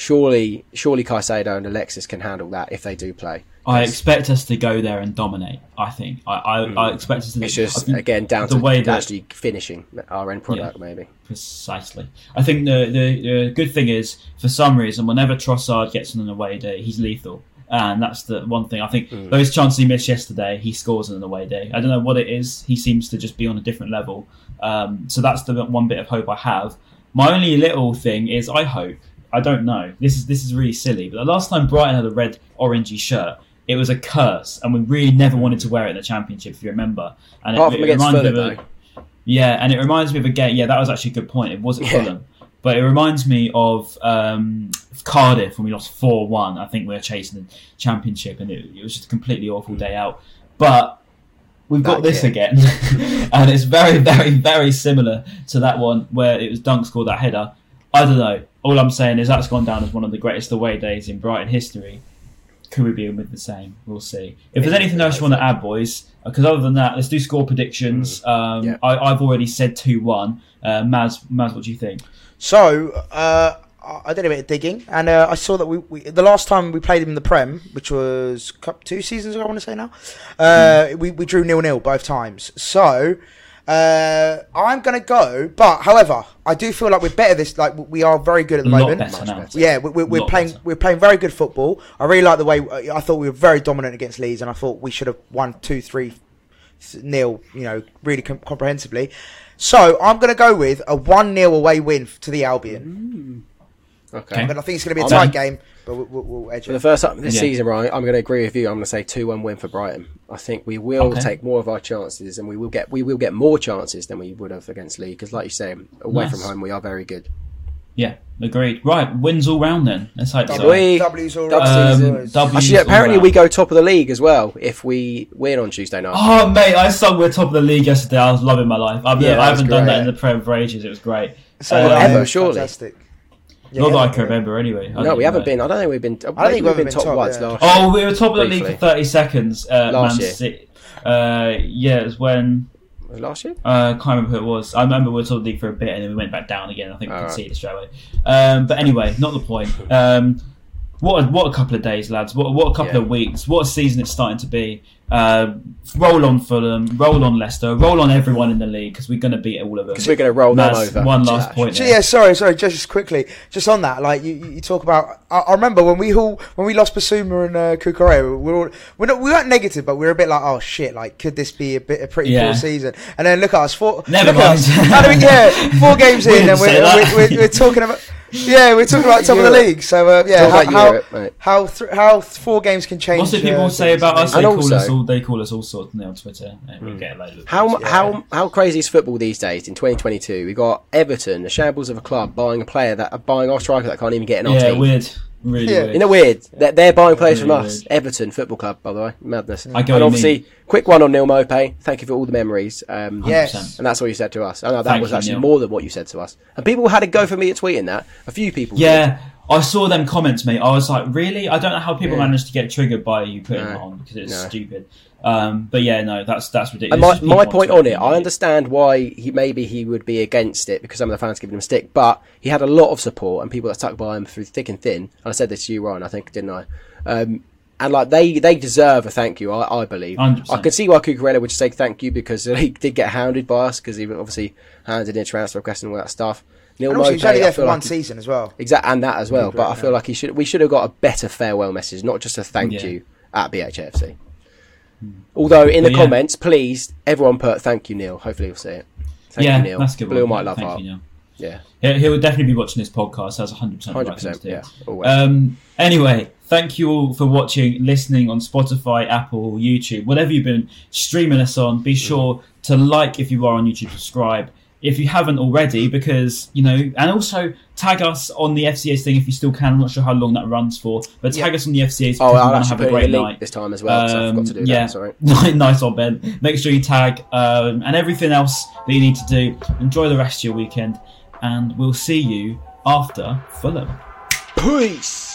[SPEAKER 2] Surely, surely Caicedo and Alexis can handle that if they do play.
[SPEAKER 1] I expect us to go there and dominate. I think I, I, I expect us to.
[SPEAKER 2] It's just
[SPEAKER 1] think
[SPEAKER 2] again down
[SPEAKER 1] the
[SPEAKER 2] to
[SPEAKER 1] way that
[SPEAKER 2] actually finishing our end product, maybe.
[SPEAKER 1] precisely. I think the, the the good thing is for some reason whenever Trossard gets on an away day, he's lethal. And that's the one thing. I think
[SPEAKER 2] Hmm.
[SPEAKER 1] those chances he missed yesterday, he scores on an away day. I don't know what it is. He seems to just be on a different level. Um, so that's the one bit of hope I have. My only little thing is I hope. I don't know. This is this is really silly. But the last time Brighton had a red orangey shirt, it was a curse, and we really never wanted to wear it in the championship. If you remember, and
[SPEAKER 2] Apart from against
[SPEAKER 1] reminded
[SPEAKER 2] Fulham,
[SPEAKER 1] me of a- yeah, and it reminds me of a game. Yeah, that was actually a good point. It wasn't
[SPEAKER 2] Yeah.
[SPEAKER 1] Fulham, but it reminds me of um, Cardiff when we lost four one. I think we were chasing the championship, and it, it was just a completely awful day out. But we've got this again, [LAUGHS] and it's very, very, very similar to that one where it was Dunk scored that header. I don't know. All I'm saying is that's gone down as one of the greatest away days in Brighton history. Could we be in with the same? We'll see. If there's anything else you want to add, boys, because other than that, let's do score predictions. Um,
[SPEAKER 2] Yeah.
[SPEAKER 1] I, I've already said two one. Uh, Maz, Maz, what do you think?
[SPEAKER 3] So uh, I I did a bit of digging, and uh, I saw that we, we the last time we played him in the Prem, which was two seasons ago, I want to say now, uh, we we drew nil nil both times. So. Uh, I'm gonna go, but however, I do feel like we're better this. Like we are very good at the
[SPEAKER 1] lot
[SPEAKER 3] moment.
[SPEAKER 1] better
[SPEAKER 2] Much
[SPEAKER 1] now.
[SPEAKER 2] better.
[SPEAKER 3] Yeah, we, we, we're
[SPEAKER 1] Lot
[SPEAKER 3] playing.
[SPEAKER 1] better.
[SPEAKER 3] We're playing very good football. I really like the way. I thought we were very dominant against Leeds, and I thought we should have won two, three, nil. You know, really com- comprehensively. So I'm going to go with a one 0 away win to the Albion.
[SPEAKER 2] Okay.
[SPEAKER 1] Okay.
[SPEAKER 3] But I think it's going to be a
[SPEAKER 2] I'm
[SPEAKER 3] tight
[SPEAKER 1] in.
[SPEAKER 3] game. But we'll, we'll, we'll edge
[SPEAKER 2] For the first time this
[SPEAKER 1] Yeah.
[SPEAKER 2] season, right, I'm going to agree with you. I'm going to say two-one win for Brighton. I think we will
[SPEAKER 1] Okay.
[SPEAKER 2] take more of our chances, and we will get we will get more chances than we would have against League. Because, like you say, away
[SPEAKER 1] Nice.
[SPEAKER 2] from home, we are very good.
[SPEAKER 1] Yeah, agreed. Right, wins all round then. Let's hope so.
[SPEAKER 2] We-
[SPEAKER 3] W's all
[SPEAKER 2] Dub
[SPEAKER 3] right.
[SPEAKER 2] season.
[SPEAKER 3] Um,
[SPEAKER 1] W's
[SPEAKER 2] Actually,
[SPEAKER 1] all
[SPEAKER 2] apparently,
[SPEAKER 1] round.
[SPEAKER 2] we go top of the league as well if we win on Tuesday night.
[SPEAKER 1] Oh mate, I sung we're top of the league yesterday. I was loving my life. I've,
[SPEAKER 2] Yeah, that
[SPEAKER 1] I haven't
[SPEAKER 2] was
[SPEAKER 1] done
[SPEAKER 2] great.
[SPEAKER 1] that in the Prem for ages. It was great.
[SPEAKER 3] So
[SPEAKER 1] Um,
[SPEAKER 2] ever, surely.
[SPEAKER 3] Fantastic. Yeah,
[SPEAKER 1] Not that I
[SPEAKER 3] yeah.
[SPEAKER 1] can remember anyway. I
[SPEAKER 2] no, we haven't
[SPEAKER 1] know.
[SPEAKER 2] been. I don't think we've been.
[SPEAKER 3] I don't think
[SPEAKER 2] we've
[SPEAKER 3] we've
[SPEAKER 2] been
[SPEAKER 3] been
[SPEAKER 2] top
[SPEAKER 3] top,
[SPEAKER 2] once
[SPEAKER 3] yeah.
[SPEAKER 2] last. year.
[SPEAKER 1] Oh, we were top of the league for thirty seconds. Uh,
[SPEAKER 2] Last
[SPEAKER 1] Man
[SPEAKER 2] year.
[SPEAKER 1] City. Uh, yeah, it was when
[SPEAKER 2] last year?
[SPEAKER 1] uh, I can't remember who it was. I remember we were top of the league for a bit and then we went back down again. I think we
[SPEAKER 2] see
[SPEAKER 1] conceded straight away. Um, but anyway, not the point. Um, what a, what a couple of days, lads! What what a couple
[SPEAKER 2] Yeah.
[SPEAKER 1] of weeks! What a season it's starting to be. Uh, roll on Fulham, roll on Leicester, roll on everyone in the league because we're going to beat all of them.
[SPEAKER 2] Because we're going to roll them over.
[SPEAKER 1] One last
[SPEAKER 2] Josh.
[SPEAKER 1] point.
[SPEAKER 3] So,
[SPEAKER 1] there.
[SPEAKER 3] yeah, sorry, sorry. Just, just quickly, just on that, like you, you talk about. I, I remember when we all when we lost Bissouma and uh, Cucurella, we were all, we're not, we weren't negative, but we were a bit like, oh shit, like could this be a bit a pretty
[SPEAKER 1] Yeah.
[SPEAKER 3] poor season? And then look at us, four.
[SPEAKER 1] Never
[SPEAKER 3] look at
[SPEAKER 1] mind.
[SPEAKER 3] us. I mean, yeah, four [LAUGHS] games in, and
[SPEAKER 1] didn't
[SPEAKER 3] we're, we're, we're, we're talking about. Yeah, we're talking about top of the league. So uh, yeah, how how,
[SPEAKER 2] Europe,
[SPEAKER 3] how, th- how four games can change.
[SPEAKER 1] What's it people
[SPEAKER 3] uh,
[SPEAKER 1] say about us? They
[SPEAKER 2] And
[SPEAKER 1] call
[SPEAKER 2] also-
[SPEAKER 1] us all. They call us all sorts now on Twitter. And we get a load of
[SPEAKER 2] How
[SPEAKER 3] Yeah.
[SPEAKER 2] how how crazy is football these days in 2022? We got Everton, the shambles of a club, buying a player that are buying our striker that can't even get in our
[SPEAKER 1] yeah,
[SPEAKER 2] team.
[SPEAKER 1] weird, really
[SPEAKER 3] Yeah.
[SPEAKER 1] weird.
[SPEAKER 2] Isn't it weird? They're, they're buying players from us.
[SPEAKER 1] weird.
[SPEAKER 2] Everton Football Club, by the way, madness.
[SPEAKER 1] I get
[SPEAKER 2] and
[SPEAKER 1] you
[SPEAKER 2] obviously, quick one on Neil Maupay. Thank you for all the memories. Um,
[SPEAKER 3] Yes.
[SPEAKER 2] and that's what you said to us. I know that
[SPEAKER 1] Thank
[SPEAKER 2] was
[SPEAKER 1] you,
[SPEAKER 2] actually
[SPEAKER 1] Neil.
[SPEAKER 2] more than what you said to us. And people had a go for me at tweeting that. A few people. did.
[SPEAKER 1] I saw them comments, mate. I was like, really? I don't know how people
[SPEAKER 2] Yeah.
[SPEAKER 1] managed to get triggered by you putting
[SPEAKER 2] No.
[SPEAKER 1] it on because it's
[SPEAKER 2] No.
[SPEAKER 1] stupid. Um, but yeah, no, that's that's ridiculous.
[SPEAKER 2] And my, my point on it, I understand why he maybe he would be against it because some of the fans giving him a stick, but he had a lot of support and people that stuck by him through thick and thin. And I said this to you, Ryan, I think, didn't I? Um, and like they they deserve a thank you, I, I believe.
[SPEAKER 1] 100%.
[SPEAKER 2] I can see why Cucurella would say thank you because [LAUGHS] he did get hounded by us because he obviously handed in a transfer request and all that stuff. Neil
[SPEAKER 3] And also,
[SPEAKER 2] Maupay,
[SPEAKER 3] he's only there for one
[SPEAKER 2] like he-
[SPEAKER 3] season as well.
[SPEAKER 2] Exact and that as well. But I feel like he should we should have got a better farewell message, not just a thank
[SPEAKER 1] Yeah.
[SPEAKER 2] you at BHFC. Although in the
[SPEAKER 1] yeah.
[SPEAKER 2] comments, please everyone put thank you Neil. Hopefully you'll see it. Thank
[SPEAKER 1] yeah,
[SPEAKER 2] you Neil.
[SPEAKER 1] that's good.
[SPEAKER 2] Blue might love
[SPEAKER 1] Thank
[SPEAKER 2] heart.
[SPEAKER 1] you, Neil.
[SPEAKER 2] Yeah,
[SPEAKER 1] He, he will definitely be watching this podcast. That's 100 percent
[SPEAKER 2] hundred percent. Yeah.
[SPEAKER 1] Um, anyway, thank you all for watching, listening on Spotify, Apple, YouTube, whatever you've been streaming us on. Be sure to like if you are on YouTube, subscribe if you haven't already, because you know, and also tag us on the FCA's thing if you still can. I'm not sure how long that runs for, but tag
[SPEAKER 3] Yeah.
[SPEAKER 1] us on the FCA's.
[SPEAKER 2] oh, I'll actually
[SPEAKER 1] have
[SPEAKER 2] put
[SPEAKER 1] a great night.
[SPEAKER 2] this time as well. 'cause I forgot to do
[SPEAKER 1] Um, yeah.
[SPEAKER 2] that. [LAUGHS] Sorry.
[SPEAKER 1] nice one, Ben. Make sure you tag um, and everything else that you need to do. Enjoy the rest of your weekend, and we'll see you after Fulham.
[SPEAKER 2] Peace.